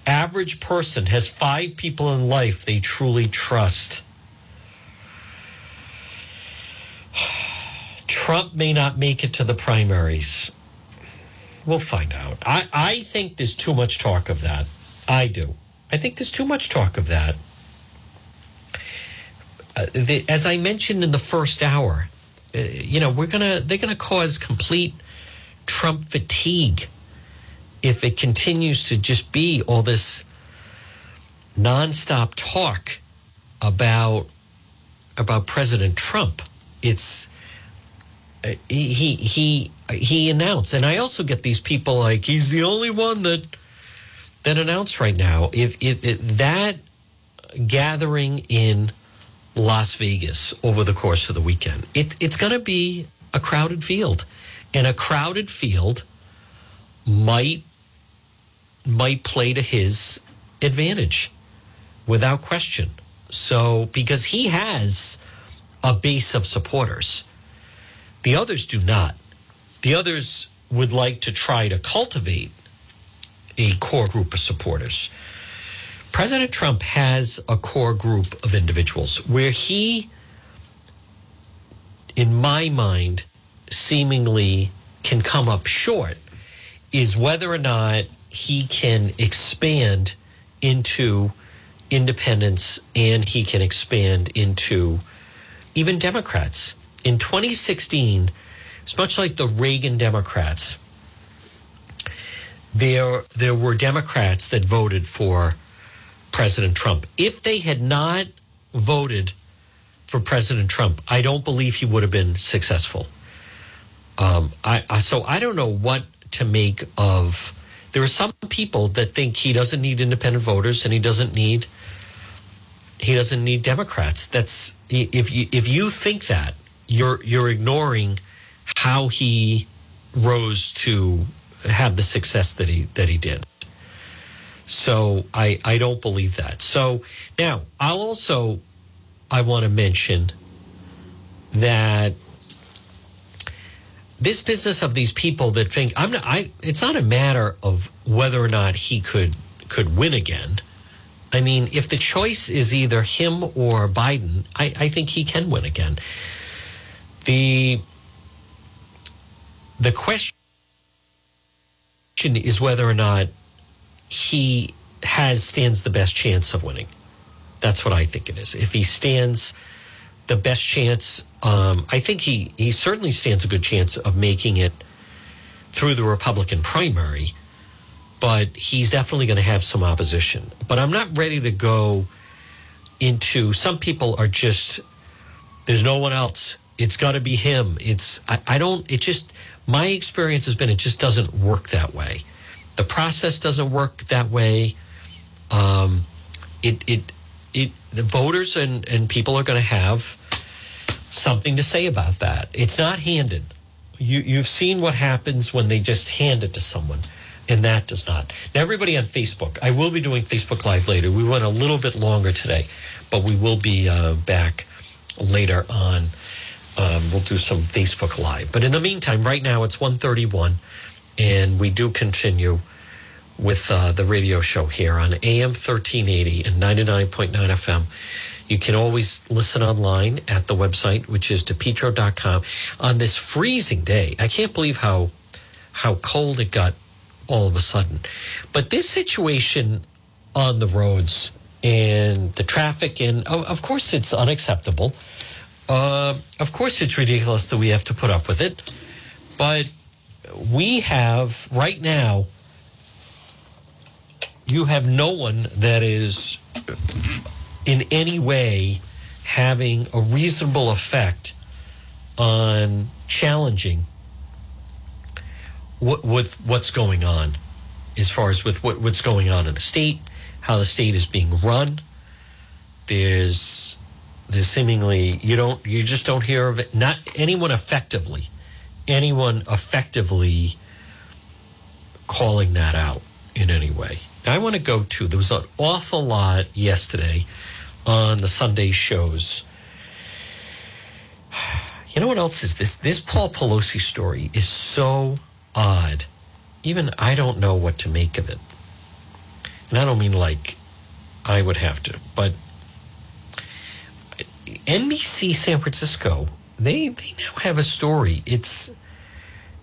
Average person has five people in life they truly trust. Trump may not make it to the primaries. We'll find out. I, I think there's too much talk of that. I do. I think there's too much talk of that. Uh, the, as I mentioned in the first hour, uh, you know, we're gonna they're gonna cause complete Trump fatigue if it continues to just be all this nonstop talk about about President Trump. It's uh, he he he announced, and I also get these people like he's the only one that that announced right now. If, if, that gathering in Las Vegas over the course of the weekend, it, it's going to be a crowded field, and a crowded field might might play to his advantage without question. So because he has a base of supporters, the others do not. The others would like to try to cultivate a core group of supporters. President Trump has a core group of individuals where he, in my mind, seemingly can come up short is whether or not he can expand into independents and he can expand into even Democrats. In 2016, it's much like the Reagan Democrats there there were Democrats that voted for President Trump. If they had not voted for President Trump, I don't believe he would have been successful. Um, I, I, so I don't know what to make of. There are some people that think he doesn't need independent voters and he doesn't need he doesn't need Democrats. That's if you if you think that you're you're ignoring how he rose to have the success that he that he did. So I I don't believe that. So now I'll also I want to mention that this business of these people that think I'm not I it's not a matter of whether or not he could could win again. I mean, if the choice is either him or Biden, I, I think he can win again. The the question question is whether or not he has stands the best chance of winning. That's what I think it is. If he stands the best chance, um, I think he he certainly stands a good chance of making it through the Republican primary. But he's definitely going to have some opposition. But I'm not ready to go into. Some people are just there's no one else. It's got to be him. It's I, I don't. It just my experience has been it just doesn't work that way. The process doesn't work that way. Um, it it it the voters and and people are going to have something to say about that. It's not handed. You you've seen what happens when they just hand it to someone. And that does not. Now, everybody on Facebook, I will be doing Facebook Live later. We went a little bit longer today, but we will be uh, back later on. Um, we'll do some Facebook Live. But in the meantime, right now it's 131, and we do continue with uh, the radio show here on AM 1380 and 99.9 FM. You can always listen online at the website, which is depetro.com. On this freezing day, I can't believe how how cold it got all of a sudden. But this situation on the roads and the traffic, and of course, it's unacceptable. Uh, of course, it's ridiculous that we have to put up with it. But we have right now you have no one that is in any way having a reasonable effect on challenging what, what what's going on as far as with what, what's going on in the state, how the state is being run. There's there's seemingly you don't you just don't hear of it. Not anyone effectively, anyone effectively calling that out in any way. I want to go to, there was an awful lot yesterday on the Sunday shows. You know what else is this? This Paul Pelosi story is so odd. Even I don't know what to make of it. And I don't mean like I would have to, but NBC San Francisco, they they now have a story. It's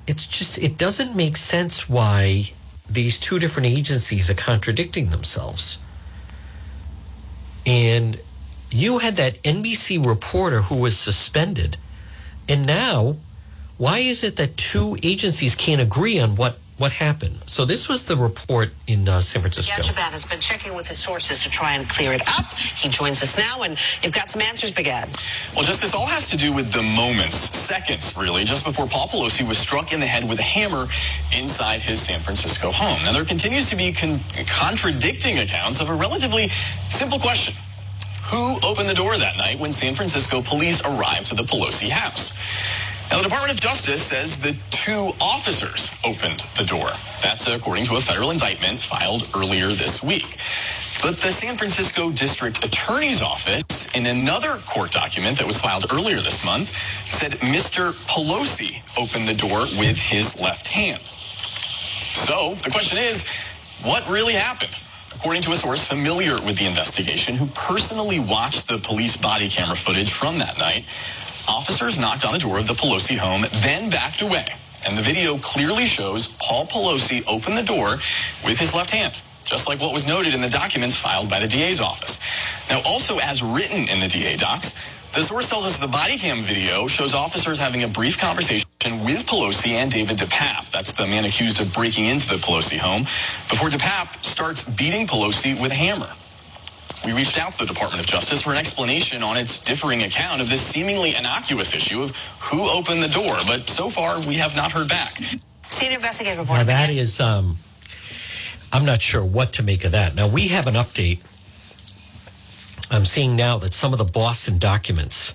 it's just it doesn't make sense why these two different agencies are contradicting themselves. And you had that NBC reporter who was suspended. And now, why is it that two agencies can't agree on what what happened? So this was the report in uh, San Francisco. Shaban has been checking with his sources to try and clear it up. He joins us now, and you've got some answers, Big Well, just this all has to do with the moments, seconds, really, just before Paul Pelosi was struck in the head with a hammer inside his San Francisco home. Now, there continues to be con- contradicting accounts of a relatively simple question. Who opened the door that night when San Francisco police arrived to the Pelosi house? Now, the Department of Justice says the two officers opened the door. That's according to a federal indictment filed earlier this week. But the San Francisco District Attorney's Office, in another court document that was filed earlier this month, said Mr. Pelosi opened the door with his left hand. So the question is, what really happened? According to a source familiar with the investigation who personally watched the police body camera footage from that night, Officers knocked on the door of the Pelosi home, then backed away. And the video clearly shows Paul Pelosi open the door with his left hand, just like what was noted in the documents filed by the DA's office. Now, also as written in the DA docs, the source tells us the body cam video shows officers having a brief conversation with Pelosi and David DePape. That's the man accused of breaking into the Pelosi home before DePape starts beating Pelosi with a hammer. We reached out to the Department of Justice for an explanation on its differing account of this seemingly innocuous issue of who opened the door, but so far we have not heard back. Senior investigative reporter. Now that is, um, I'm not sure what to make of that. Now we have an update. I'm seeing now that some of the Boston documents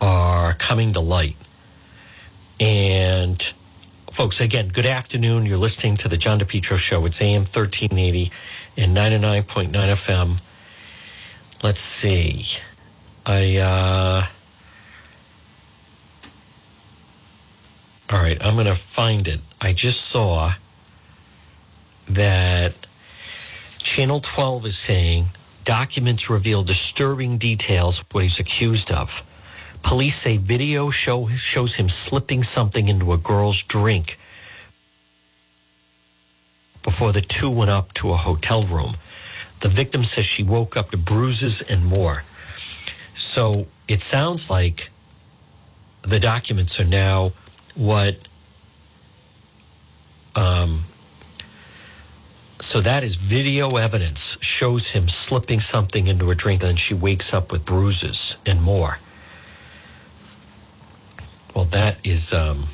are coming to light. And folks, again, good afternoon. You're listening to the John DePetro Show. It's AM 1380 and 99.9 FM let's see. I, uh, all right, I'm going to find it. I just saw that Channel 12 is saying documents reveal disturbing details what he's accused of. Police say video show, shows him slipping something into a girl's drink before the two went up to a hotel room. The victim says she woke up to bruises and more. So it sounds like the documents are now what. Um, so that is video evidence shows him slipping something into a drink, and then she wakes up with bruises and more. Well, that is. Um,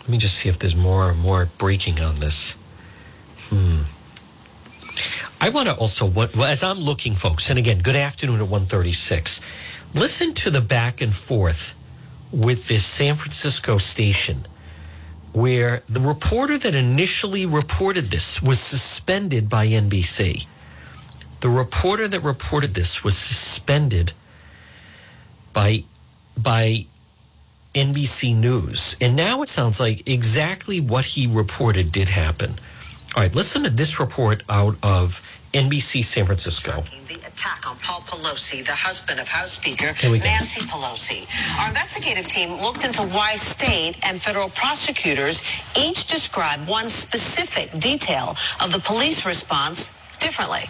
let me just see if there's more or more breaking on this. Hmm. I want to also, as I'm looking, folks, and again, good afternoon at 136. Listen to the back and forth with this San Francisco station where the reporter that initially reported this was suspended by NBC. The reporter that reported this was suspended by by NBC News. And now it sounds like exactly what he reported did happen. All right, listen to this report out of NBC San Francisco. The attack on Paul Pelosi, the husband of House Speaker Nancy Pelosi. Our investigative team looked into why state and federal prosecutors each described one specific detail of the police response differently.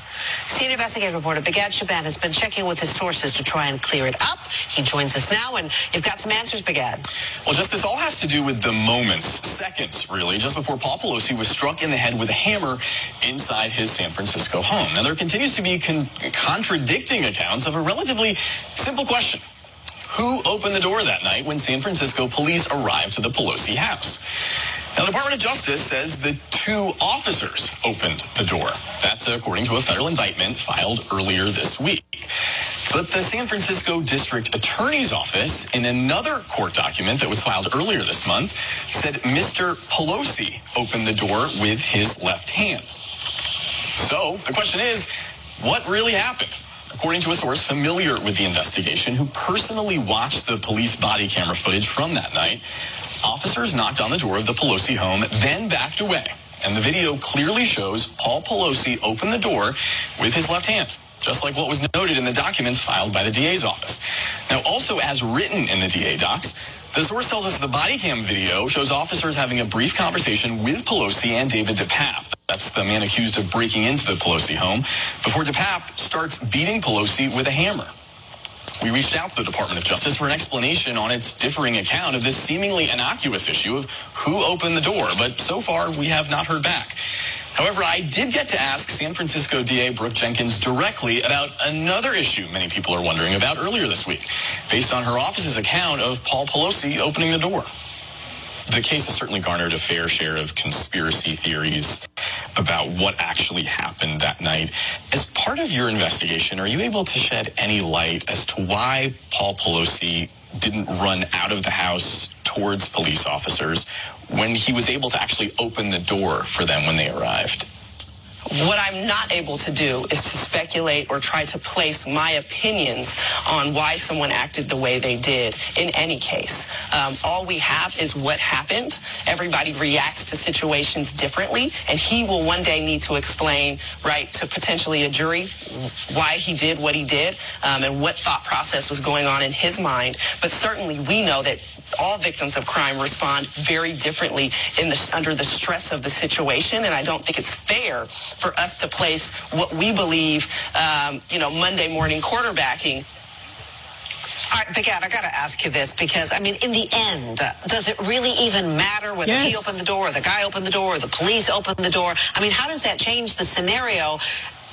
Senior investigative reporter Bigad Shaban has been checking with his sources to try and clear it up. He joins us now, and you've got some answers, Bigad. Well, just this all has to do with the moments, seconds, really, just before Paul Pelosi was struck in the head with a hammer inside his San Francisco home. Now, there continues to be con- contradicting accounts of a relatively simple question. Who opened the door that night when San Francisco police arrived to the Pelosi house? Now, the Department of Justice says the two officers opened the door. That's according to a federal indictment filed earlier this week. But the San Francisco District Attorney's Office, in another court document that was filed earlier this month, said Mr. Pelosi opened the door with his left hand. So the question is, what really happened? According to a source familiar with the investigation who personally watched the police body camera footage from that night, officers knocked on the door of the Pelosi home, then backed away. And the video clearly shows Paul Pelosi open the door with his left hand, just like what was noted in the documents filed by the DA's office. Now, also as written in the DA docs, the source tells us the body cam video shows officers having a brief conversation with Pelosi and David DePape. That's the man accused of breaking into the Pelosi home before DePape starts beating Pelosi with a hammer. We reached out to the Department of Justice for an explanation on its differing account of this seemingly innocuous issue of who opened the door, but so far we have not heard back. However, I did get to ask San Francisco DA Brooke Jenkins directly about another issue many people are wondering about earlier this week, based on her office's account of Paul Pelosi opening the door. The case has certainly garnered a fair share of conspiracy theories about what actually happened that night. As part of your investigation, are you able to shed any light as to why Paul Pelosi didn't run out of the house towards police officers when he was able to actually open the door for them when they arrived? What I'm not able to do is to speculate or try to place my opinions on why someone acted the way they did in any case. Um, all we have is what happened. Everybody reacts to situations differently, and he will one day need to explain, right, to potentially a jury why he did what he did um, and what thought process was going on in his mind. But certainly we know that all victims of crime respond very differently in the, under the stress of the situation. And I don't think it's fair for us to place what we believe, um, you know, Monday morning quarterbacking all right, Bigad, I got to ask you this because, I mean, in the end, uh, does it really even matter whether yes. he opened the door, or the guy opened the door, or the police opened the door? I mean, how does that change the scenario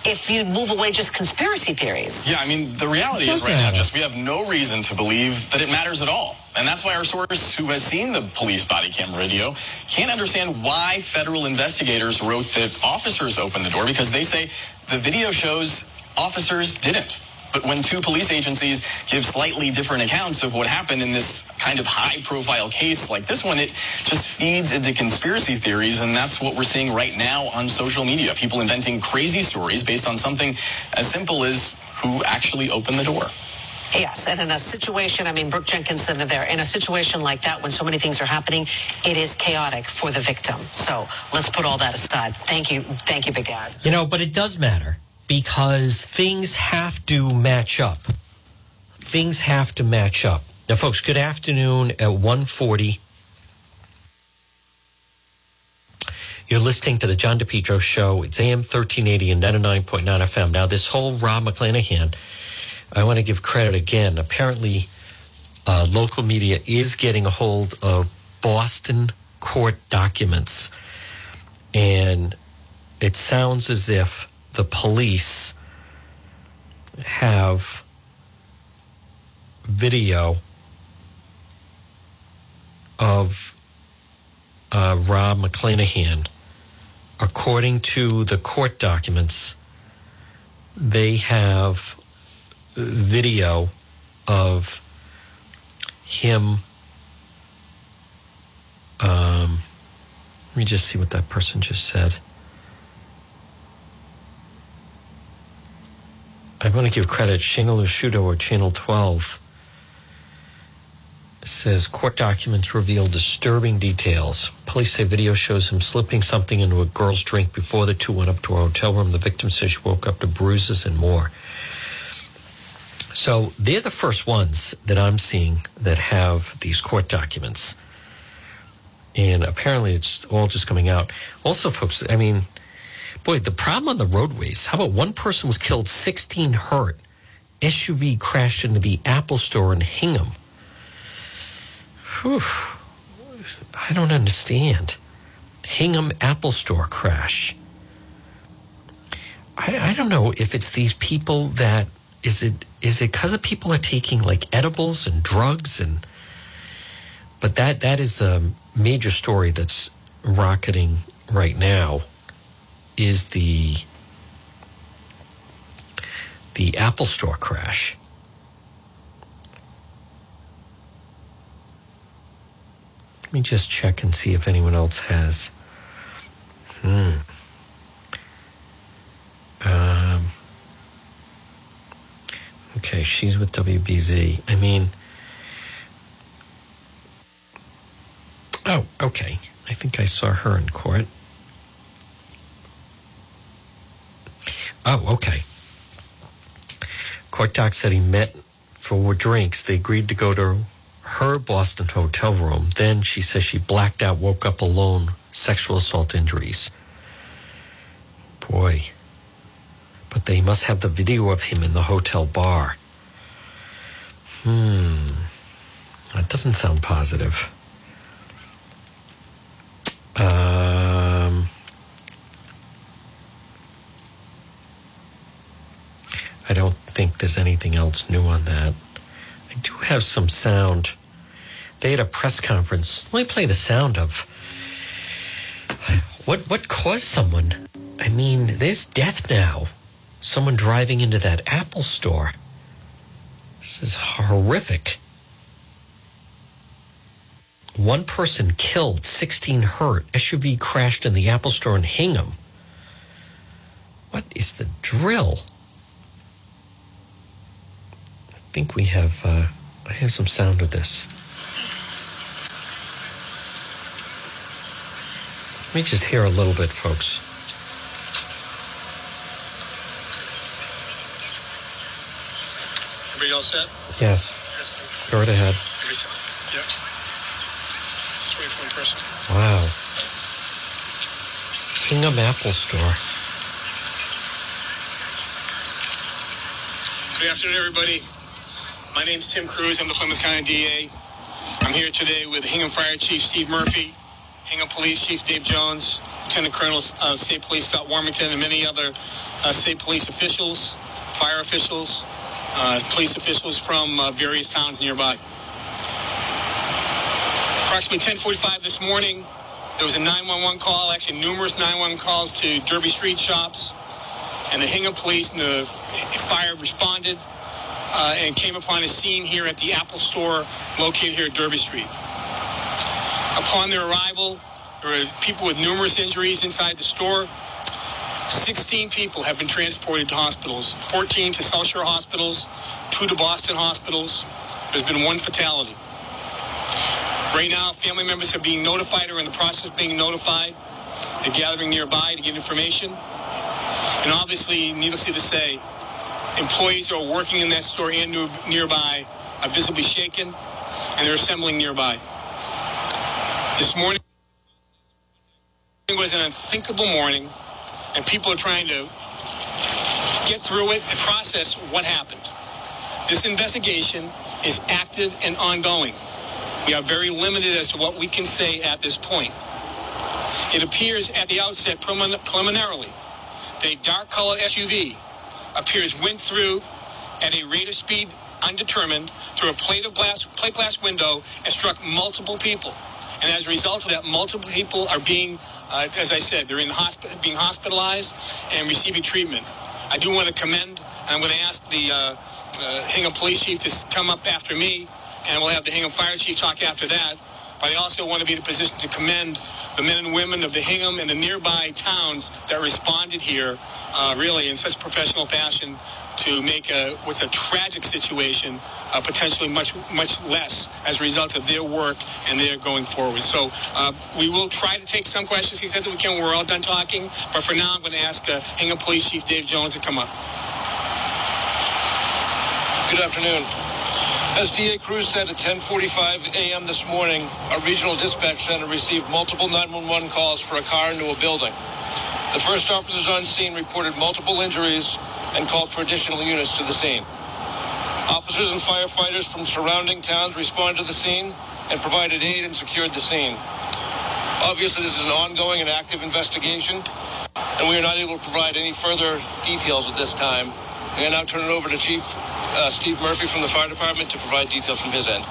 if you move away just conspiracy theories. Yeah, I mean, the reality is right now, just we have no reason to believe that it matters at all. And that's why our source, who has seen the police body camera video, can't understand why federal investigators wrote that officers opened the door because they say the video shows officers didn't. But when two police agencies give slightly different accounts of what happened in this kind of high profile case like this one, it just feeds into conspiracy theories. And that's what we're seeing right now on social media. People inventing crazy stories based on something as simple as who actually opened the door. Yes, and in a situation, I mean, Brooke Jenkins said there, in a situation like that, when so many things are happening, it is chaotic for the victim. So let's put all that aside. Thank you. Thank you, Bigad. You know, but it does matter because things have to match up. Things have to match up. Now, folks, good afternoon at 140. You're listening to the John DePetro Show. It's AM 1380 and 99.9 FM. Now, this whole Rob McClanahan, I want to give credit again. Apparently, uh, local media is getting a hold of Boston court documents. And it sounds as if the police have video of uh, Rob McClanahan according to the court documents, they have video of him. Um, let me just see what that person just said. I want to give credit, Shingle Shudo or Channel 12 says court documents reveal disturbing details. Police say video shows him slipping something into a girl's drink before the two went up to a hotel room. The victim says she woke up to bruises and more. So they're the first ones that I'm seeing that have these court documents. And apparently it's all just coming out. Also, folks, I mean, boy, the problem on the roadways how about one person was killed, 16 hurt? SUV crashed into the Apple store in Hingham. Whew. I don't understand. Hingham Apple Store crash. I, I don't know if it's these people that is it is it because people are taking like edibles and drugs and but that that is a major story that's rocketing right now is the the Apple Store crash. Let me just check and see if anyone else has. Hmm. Um, okay, she's with WBZ. I mean, oh, okay. I think I saw her in court. Oh, okay. Court doc said he met for drinks. They agreed to go to her Boston hotel room. Then she says she blacked out, woke up alone, sexual assault injuries. Boy. But they must have the video of him in the hotel bar. Hmm. That doesn't sound positive. Um, I don't think there's anything else new on that. I do have some sound. They had a press conference. Let me play the sound of what what caused someone. I mean, there's death now. Someone driving into that Apple store. This is horrific. One person killed, 16 hurt. SUV crashed in the Apple store in Hingham. What is the drill? I think we have uh, I have some sound of this. Let me just hear a little bit, folks. Everybody all set? Yes. Go right ahead. Yep. Just wait for one person. Wow. Hingham Apple Store. Good afternoon, everybody. My name is Tim Cruz. I'm the Plymouth County DA. I'm here today with Hingham Fire Chief Steve Murphy, Hingham Police Chief Dave Jones, Lieutenant Colonel uh, State Police Scott Warmington, and many other uh, state police officials, fire officials, police officials from uh, various towns nearby. Approximately 10:45 this morning, there was a 911 call, actually numerous 911 calls to Derby Street shops, and the Hingham Police and the fire responded uh, and came upon a scene here at the Apple store located here at Derby Street. Upon their arrival, there were people with numerous injuries inside the store. 16 people have been transported to hospitals, 14 to South Shore hospitals, two to Boston hospitals. There's been one fatality. Right now, family members are being notified or in the process of being notified. They're gathering nearby to get information. And obviously, needlessly to say, Employees who are working in that store and nearby are visibly shaken, and they're assembling nearby. This morning, was an unthinkable morning, and people are trying to get through it and process what happened. This investigation is active and ongoing. We are very limited as to what we can say at this point. It appears at the outset preliminarily that a dark colored SUV appears went through at a rate of speed undetermined through a plate of glass plate glass window and struck multiple people. And as a result of that, multiple people are being, uh, as I said, they're in hosp- being hospitalized and receiving treatment. I do want to commend, and I'm going to ask the uh, uh, Hingham Police Chief to come up after me, and we'll have the Hingham Fire Chief talk after that. But I also want to be in a position to commend the men and women of the Hingham and the nearby towns that responded here, uh, really in such professional fashion to make a, what's a tragic situation uh, potentially much much less as a result of their work and their going forward. So uh, we will try to take some questions the extent that we can. We're all done talking, but for now, I'm going to ask uh, Hingham Police Chief Dave Jones to come up. Good afternoon. As DA Cruz said at 10:45 a.m. this morning, a regional dispatch center received multiple 911 calls for a car into a building. The first officers on scene reported multiple injuries and called for additional units to the scene. Officers and firefighters from surrounding towns responded to the scene and provided aid and secured the scene. Obviously, this is an ongoing and active investigation, and we are not able to provide any further details at this time. And now turn it over to Chief uh, Steve Murphy from the fire department to provide details from his end.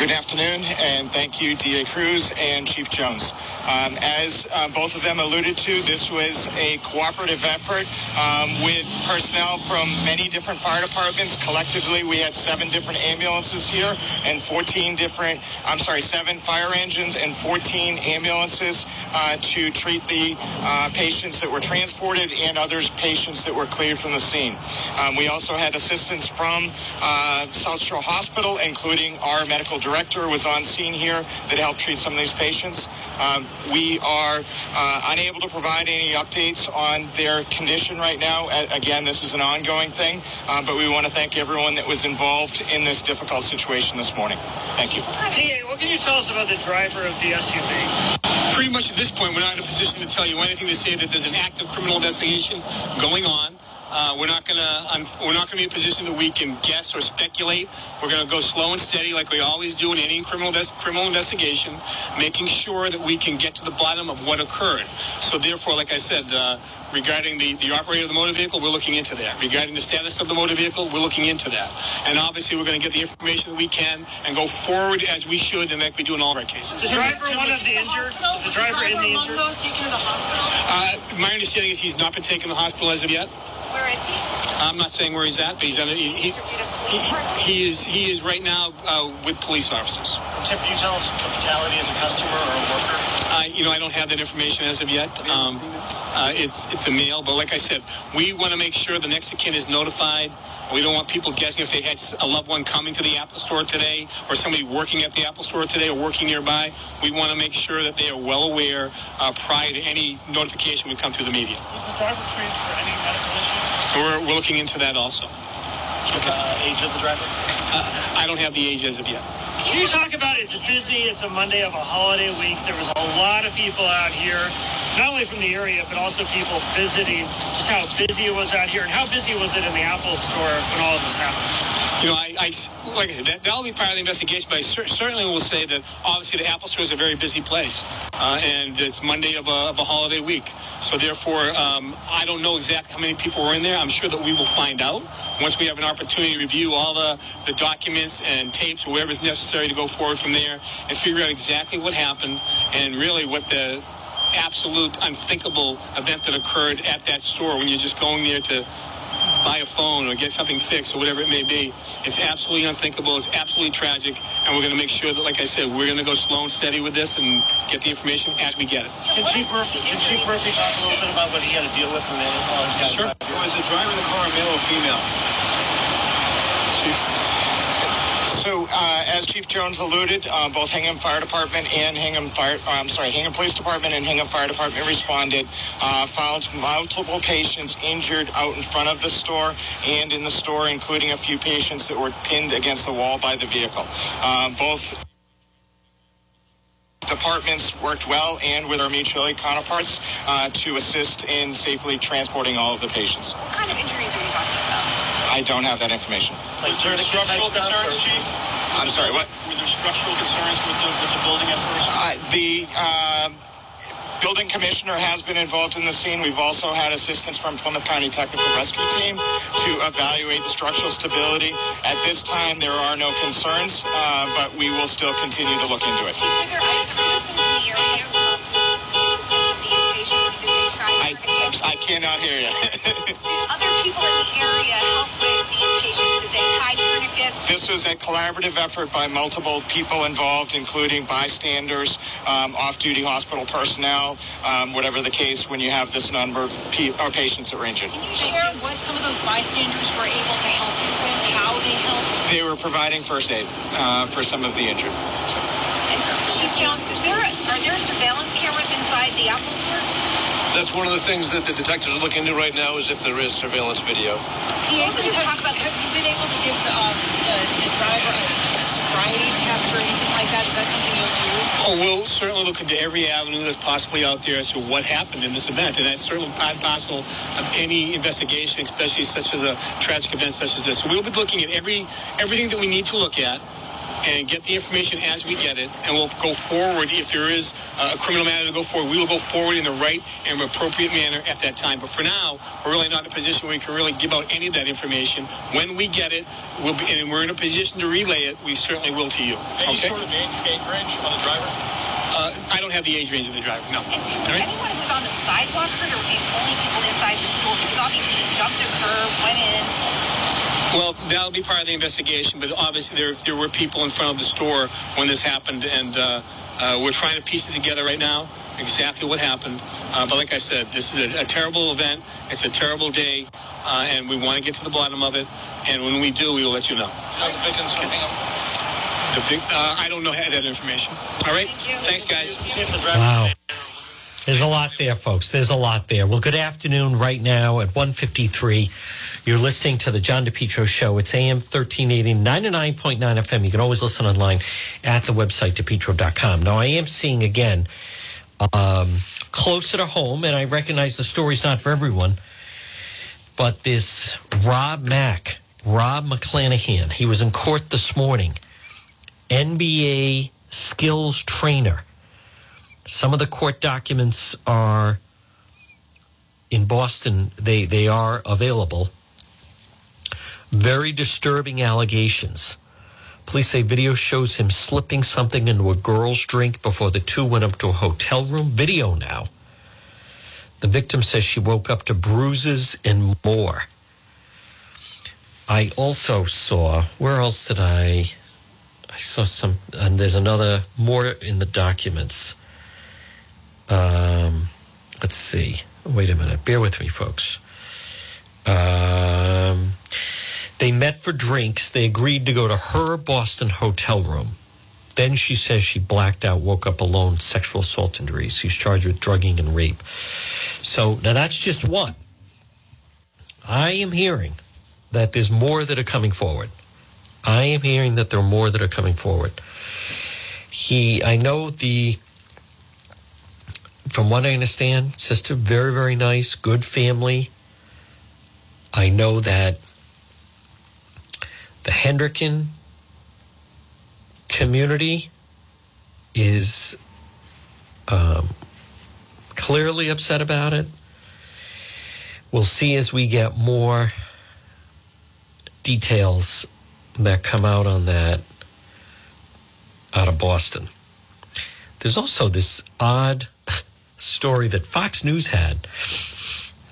Good afternoon, and thank you, DA Cruz and Chief Jones. Um, as uh, both of them alluded to, this was a cooperative effort um, with personnel from many different fire departments. Collectively, we had seven different ambulances here and 14 different, I'm sorry, seven fire engines and 14 ambulances uh, to treat the uh, patients that were transported and others patients that were cleared from the scene. Um, we also had assistance from uh, South Shore Hospital, including our medical director director was on scene here that helped treat some of these patients. Um, we are uh, unable to provide any updates on their condition right now. again, this is an ongoing thing, uh, but we want to thank everyone that was involved in this difficult situation this morning. Thank you. DA, what can you tell us about the driver of the SUV? Pretty much at this point, we're not in a position to tell you anything to say that there's an active criminal investigation going on. Uh, we're not going to we're not going to be in a position that we can guess or speculate. We're going to go slow and steady, like we always do in any criminal criminal investigation, making sure that we can get to the bottom of what occurred. So, therefore, like I said. Uh, regarding the, the operator of the motor vehicle, we're looking into that. Regarding the status of the motor vehicle, we're looking into that. And obviously, we're going to get the information that we can and go forward as we should and like we do in all of our cases. Is the driver one of the injured? Is the driver in the injured? Uh, my understanding is he's not been taken to the hospital as of yet. Where is he? I'm not saying where he's at, but he's on. He, he, he, he is he is right now uh, with police officers. Tim, can you tell us the fatality as a customer or a worker? Uh, you know, I don't have that information as of yet. Um, uh, it's it's a male, but like I said, we want to make sure the next of kin is notified. We don't want people guessing if they had a loved one coming to the Apple store today or somebody working at the Apple store today or working nearby. We want to make sure that they are well aware uh, prior to any notification we come through the media. Was the driver treated for any medical issue? We're, we're looking into that also. Okay. Uh, age of the driver? Uh, I don't have the age as of yet. Can you talk about it? It's busy. It's a Monday of a holiday week. There was a lot of people out here, not only from the area, but also people visiting. Just how busy it was out here, and how busy was it in the Apple store when all of this happened? You know, I, I like that, that'll be part of the investigation, but I cer- certainly will say that obviously the Apple Store is a very busy place, uh, and it's Monday of a, of a holiday week. So therefore, um, I don't know exactly how many people were in there. I'm sure that we will find out once we have an opportunity to review all the, the documents and tapes, whatever is necessary to go forward from there, and figure out exactly what happened and really what the absolute unthinkable event that occurred at that store when you're just going there to buy a phone or get something fixed or whatever it may be. It's absolutely unthinkable. It's absolutely tragic. And we're going to make sure that, like I said, we're going to go slow and steady with this and get the information as we get it. Can Chief Murphy, can Chief Murphy talk a little bit about what he had to deal with when they all his guys Sure. Was the driver of the car male or female? So, uh, as Chief Jones alluded, uh, both Hingham Fire Department and Hingham Fire, uh, I'm sorry, Hingham Police Department and Hingham Fire Department responded, uh, found multiple patients injured out in front of the store and in the store, including a few patients that were pinned against the wall by the vehicle. Uh, both departments worked well and with our mutual aid counterparts to assist in safely transporting all of the patients. What kind of injuries are you talking about? I don't have that information. Was there structural concerns, Chief? I'm sorry, what? Were there structural concerns with the, with the building at first? Uh, the uh, building commissioner has been involved in the scene. We've also had assistance from Plymouth County Technical Rescue Team to evaluate the structural stability. At this time, there are no concerns, uh, but we will still continue to look into it. I, I cannot hear you. This was a collaborative effort by multiple people involved, including bystanders, um, off-duty hospital personnel, um, whatever the case when you have this number of pe- patients that were injured. Can you share what some of those bystanders were able to help you with, how they helped? They were providing first aid uh, for some of the injured. And Chief Jones, is there, are there surveillance cameras inside the Apple store? That's one of the things that the detectives are looking into right now is if there is surveillance video. Do you also just talk about, have you been able to give the, um, the, the driver a sobriety test or anything like that? Is that something you'll do? Oh, we'll certainly look into every avenue that's possibly out there as to what happened in this event. And that's certainly part and parcel of any investigation, especially such as a tragic event such as this. So we'll be looking at every everything that we need to look at and get the information as we get it, and we'll go forward if there is a criminal matter to go forward. We will go forward in the right and appropriate manner at that time. But for now, we're really not in a position where we can really give out any of that information. When we get it, we'll be, and we're in a position to relay it, we certainly will to you. Any okay? sort of age, age range on the driver? Uh, I don't have the age range of the driver. No. And to All right? anyone who was on the sidewalk hurt, or these only people inside the store? Because obviously you jumped a curb, went in. Well, that'll be part of the investigation, but obviously there there were people in front of the store when this happened, and uh, uh, we're trying to piece it together right now, exactly what happened. Uh, but like I said, this is a, a terrible event. It's a terrible day, uh, and we want to get to the bottom of it. And when we do, we will let you know. You the victims coming up? The vic- uh, I don't know how that information. All right. Thanks, guys. See if the Wow. There's a lot there, folks. There's a lot there. Well, good afternoon right now at 153. You're listening to the John DePetro Show. It's AM 1380, 99.9 FM. You can always listen online at the website, depetro.com. Now, I am seeing again, um, closer to home, and I recognize the story's not for everyone, but this Rob Mack, Rob McClanahan, he was in court this morning, NBA skills trainer. Some of the court documents are in Boston, they, they are available. Very disturbing allegations. Police say video shows him slipping something into a girl's drink before the two went up to a hotel room. Video now. The victim says she woke up to bruises and more. I also saw, where else did I? I saw some, and there's another, more in the documents. Um, let's see. Wait a minute. Bear with me, folks. Um, they met for drinks. They agreed to go to her Boston hotel room. Then she says she blacked out, woke up alone, sexual assault injuries. He's charged with drugging and rape. So now that's just one. I am hearing that there's more that are coming forward. I am hearing that there are more that are coming forward. He, I know the, from what I understand, sister, very, very nice, good family. I know that the Hendricken community is um, clearly upset about it. We'll see as we get more details that come out on that out of Boston. There's also this odd story that Fox News had,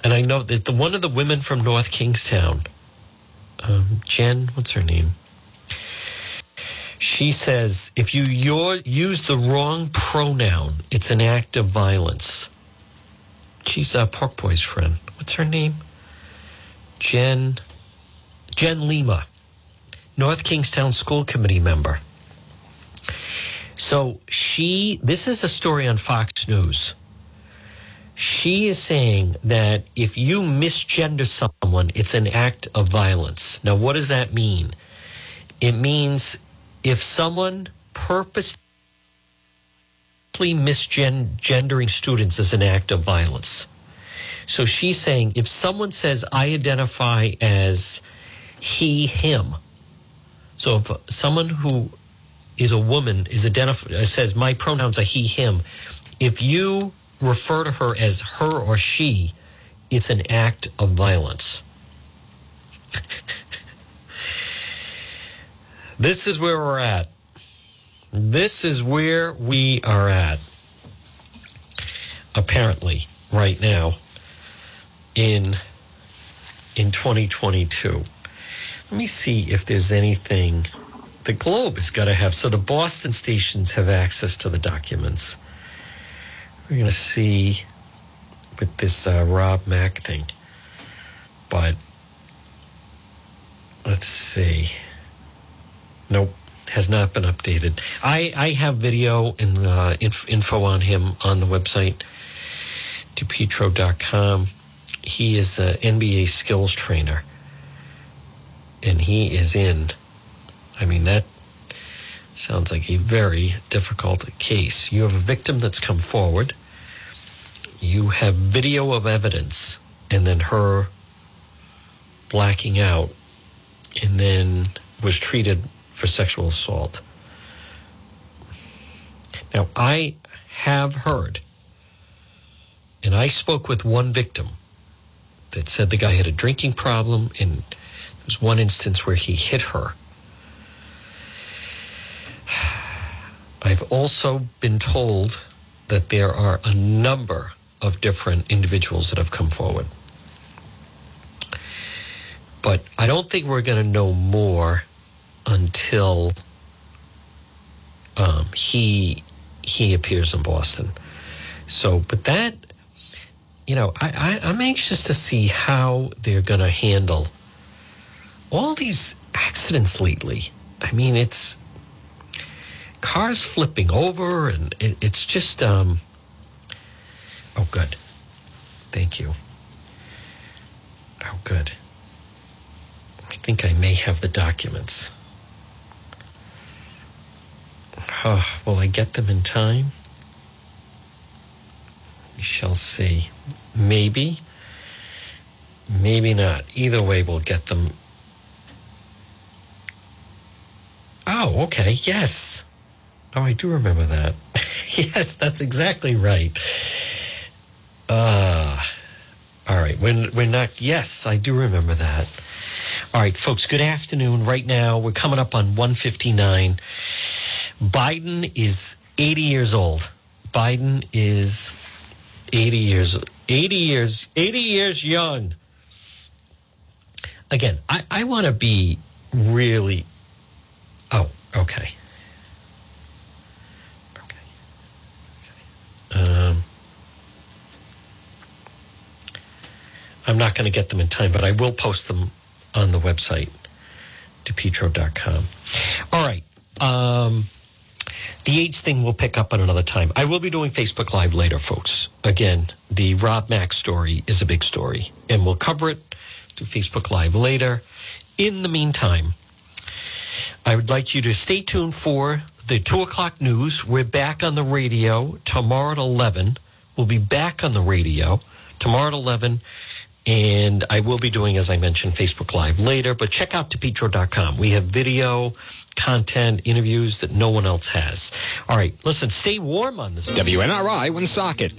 and I know that the one of the women from North Kingstown, um, Jen, what's her name? She says if you use the wrong pronoun, it's an act of violence. She's a Pork Boy's friend. What's her name? Jen. Jen Lima, North Kingstown School Committee member. So she, this is a story on Fox News. She is saying that if you misgender someone, it's an act of violence. Now, what does that mean? It means if someone purposely misgendering students is an act of violence. So she's saying if someone says, I identify as he, him, so if someone who is a woman is identified says my pronouns are he, him, if you refer to her as her or she, it's an act of violence. this is where we're at. This is where we are at. Apparently, right now in in 2022. Let me see if there's anything the Globe has got to have. So the Boston stations have access to the documents. We're going to see with this uh, Rob Mack thing. But let's see. Nope, has not been updated. I, I have video and uh, inf- info on him on the website, depetro.com. He is an NBA skills trainer. And he is in. I mean, that sounds like a very difficult case. You have a victim that's come forward you have video of evidence and then her blacking out and then was treated for sexual assault. Now, I have heard, and I spoke with one victim that said the guy had a drinking problem, and there was one instance where he hit her. I've also been told that there are a number of different individuals that have come forward. But I don't think we're going to know more until um, he he appears in Boston. So, but that you know, I, I, I'm anxious to see how they're going to handle all these accidents lately. I mean, it's cars flipping over, and it, it's just um, Oh, good. Thank you. Oh, good. I think I may have the documents. Oh, will I get them in time? We shall see. Maybe. Maybe not. Either way, we'll get them. Oh, okay. Yes. Oh, I do remember that. yes, that's exactly right. Uh, all right. When we're not, yes, I do remember that. All right, folks, good afternoon. Right now, we're coming up on 159. Biden is 80 years old. Biden is 80 years, 80 years, 80 years young. Again, I, I want to be really, oh, okay. Okay. Um, I'm not going to get them in time, but I will post them on the website, depetro.com. All right. Um, the age thing we'll pick up on another time. I will be doing Facebook Live later, folks. Again, the Rob Mack story is a big story, and we'll cover it through Facebook Live later. In the meantime, I would like you to stay tuned for the two o'clock news. We're back on the radio tomorrow at 11. We'll be back on the radio tomorrow at 11 and I will be doing, as I mentioned, Facebook Live later. But check out depetro.com. We have video, content, interviews that no one else has. All right, listen, stay warm on this. WNRI Woonsocket.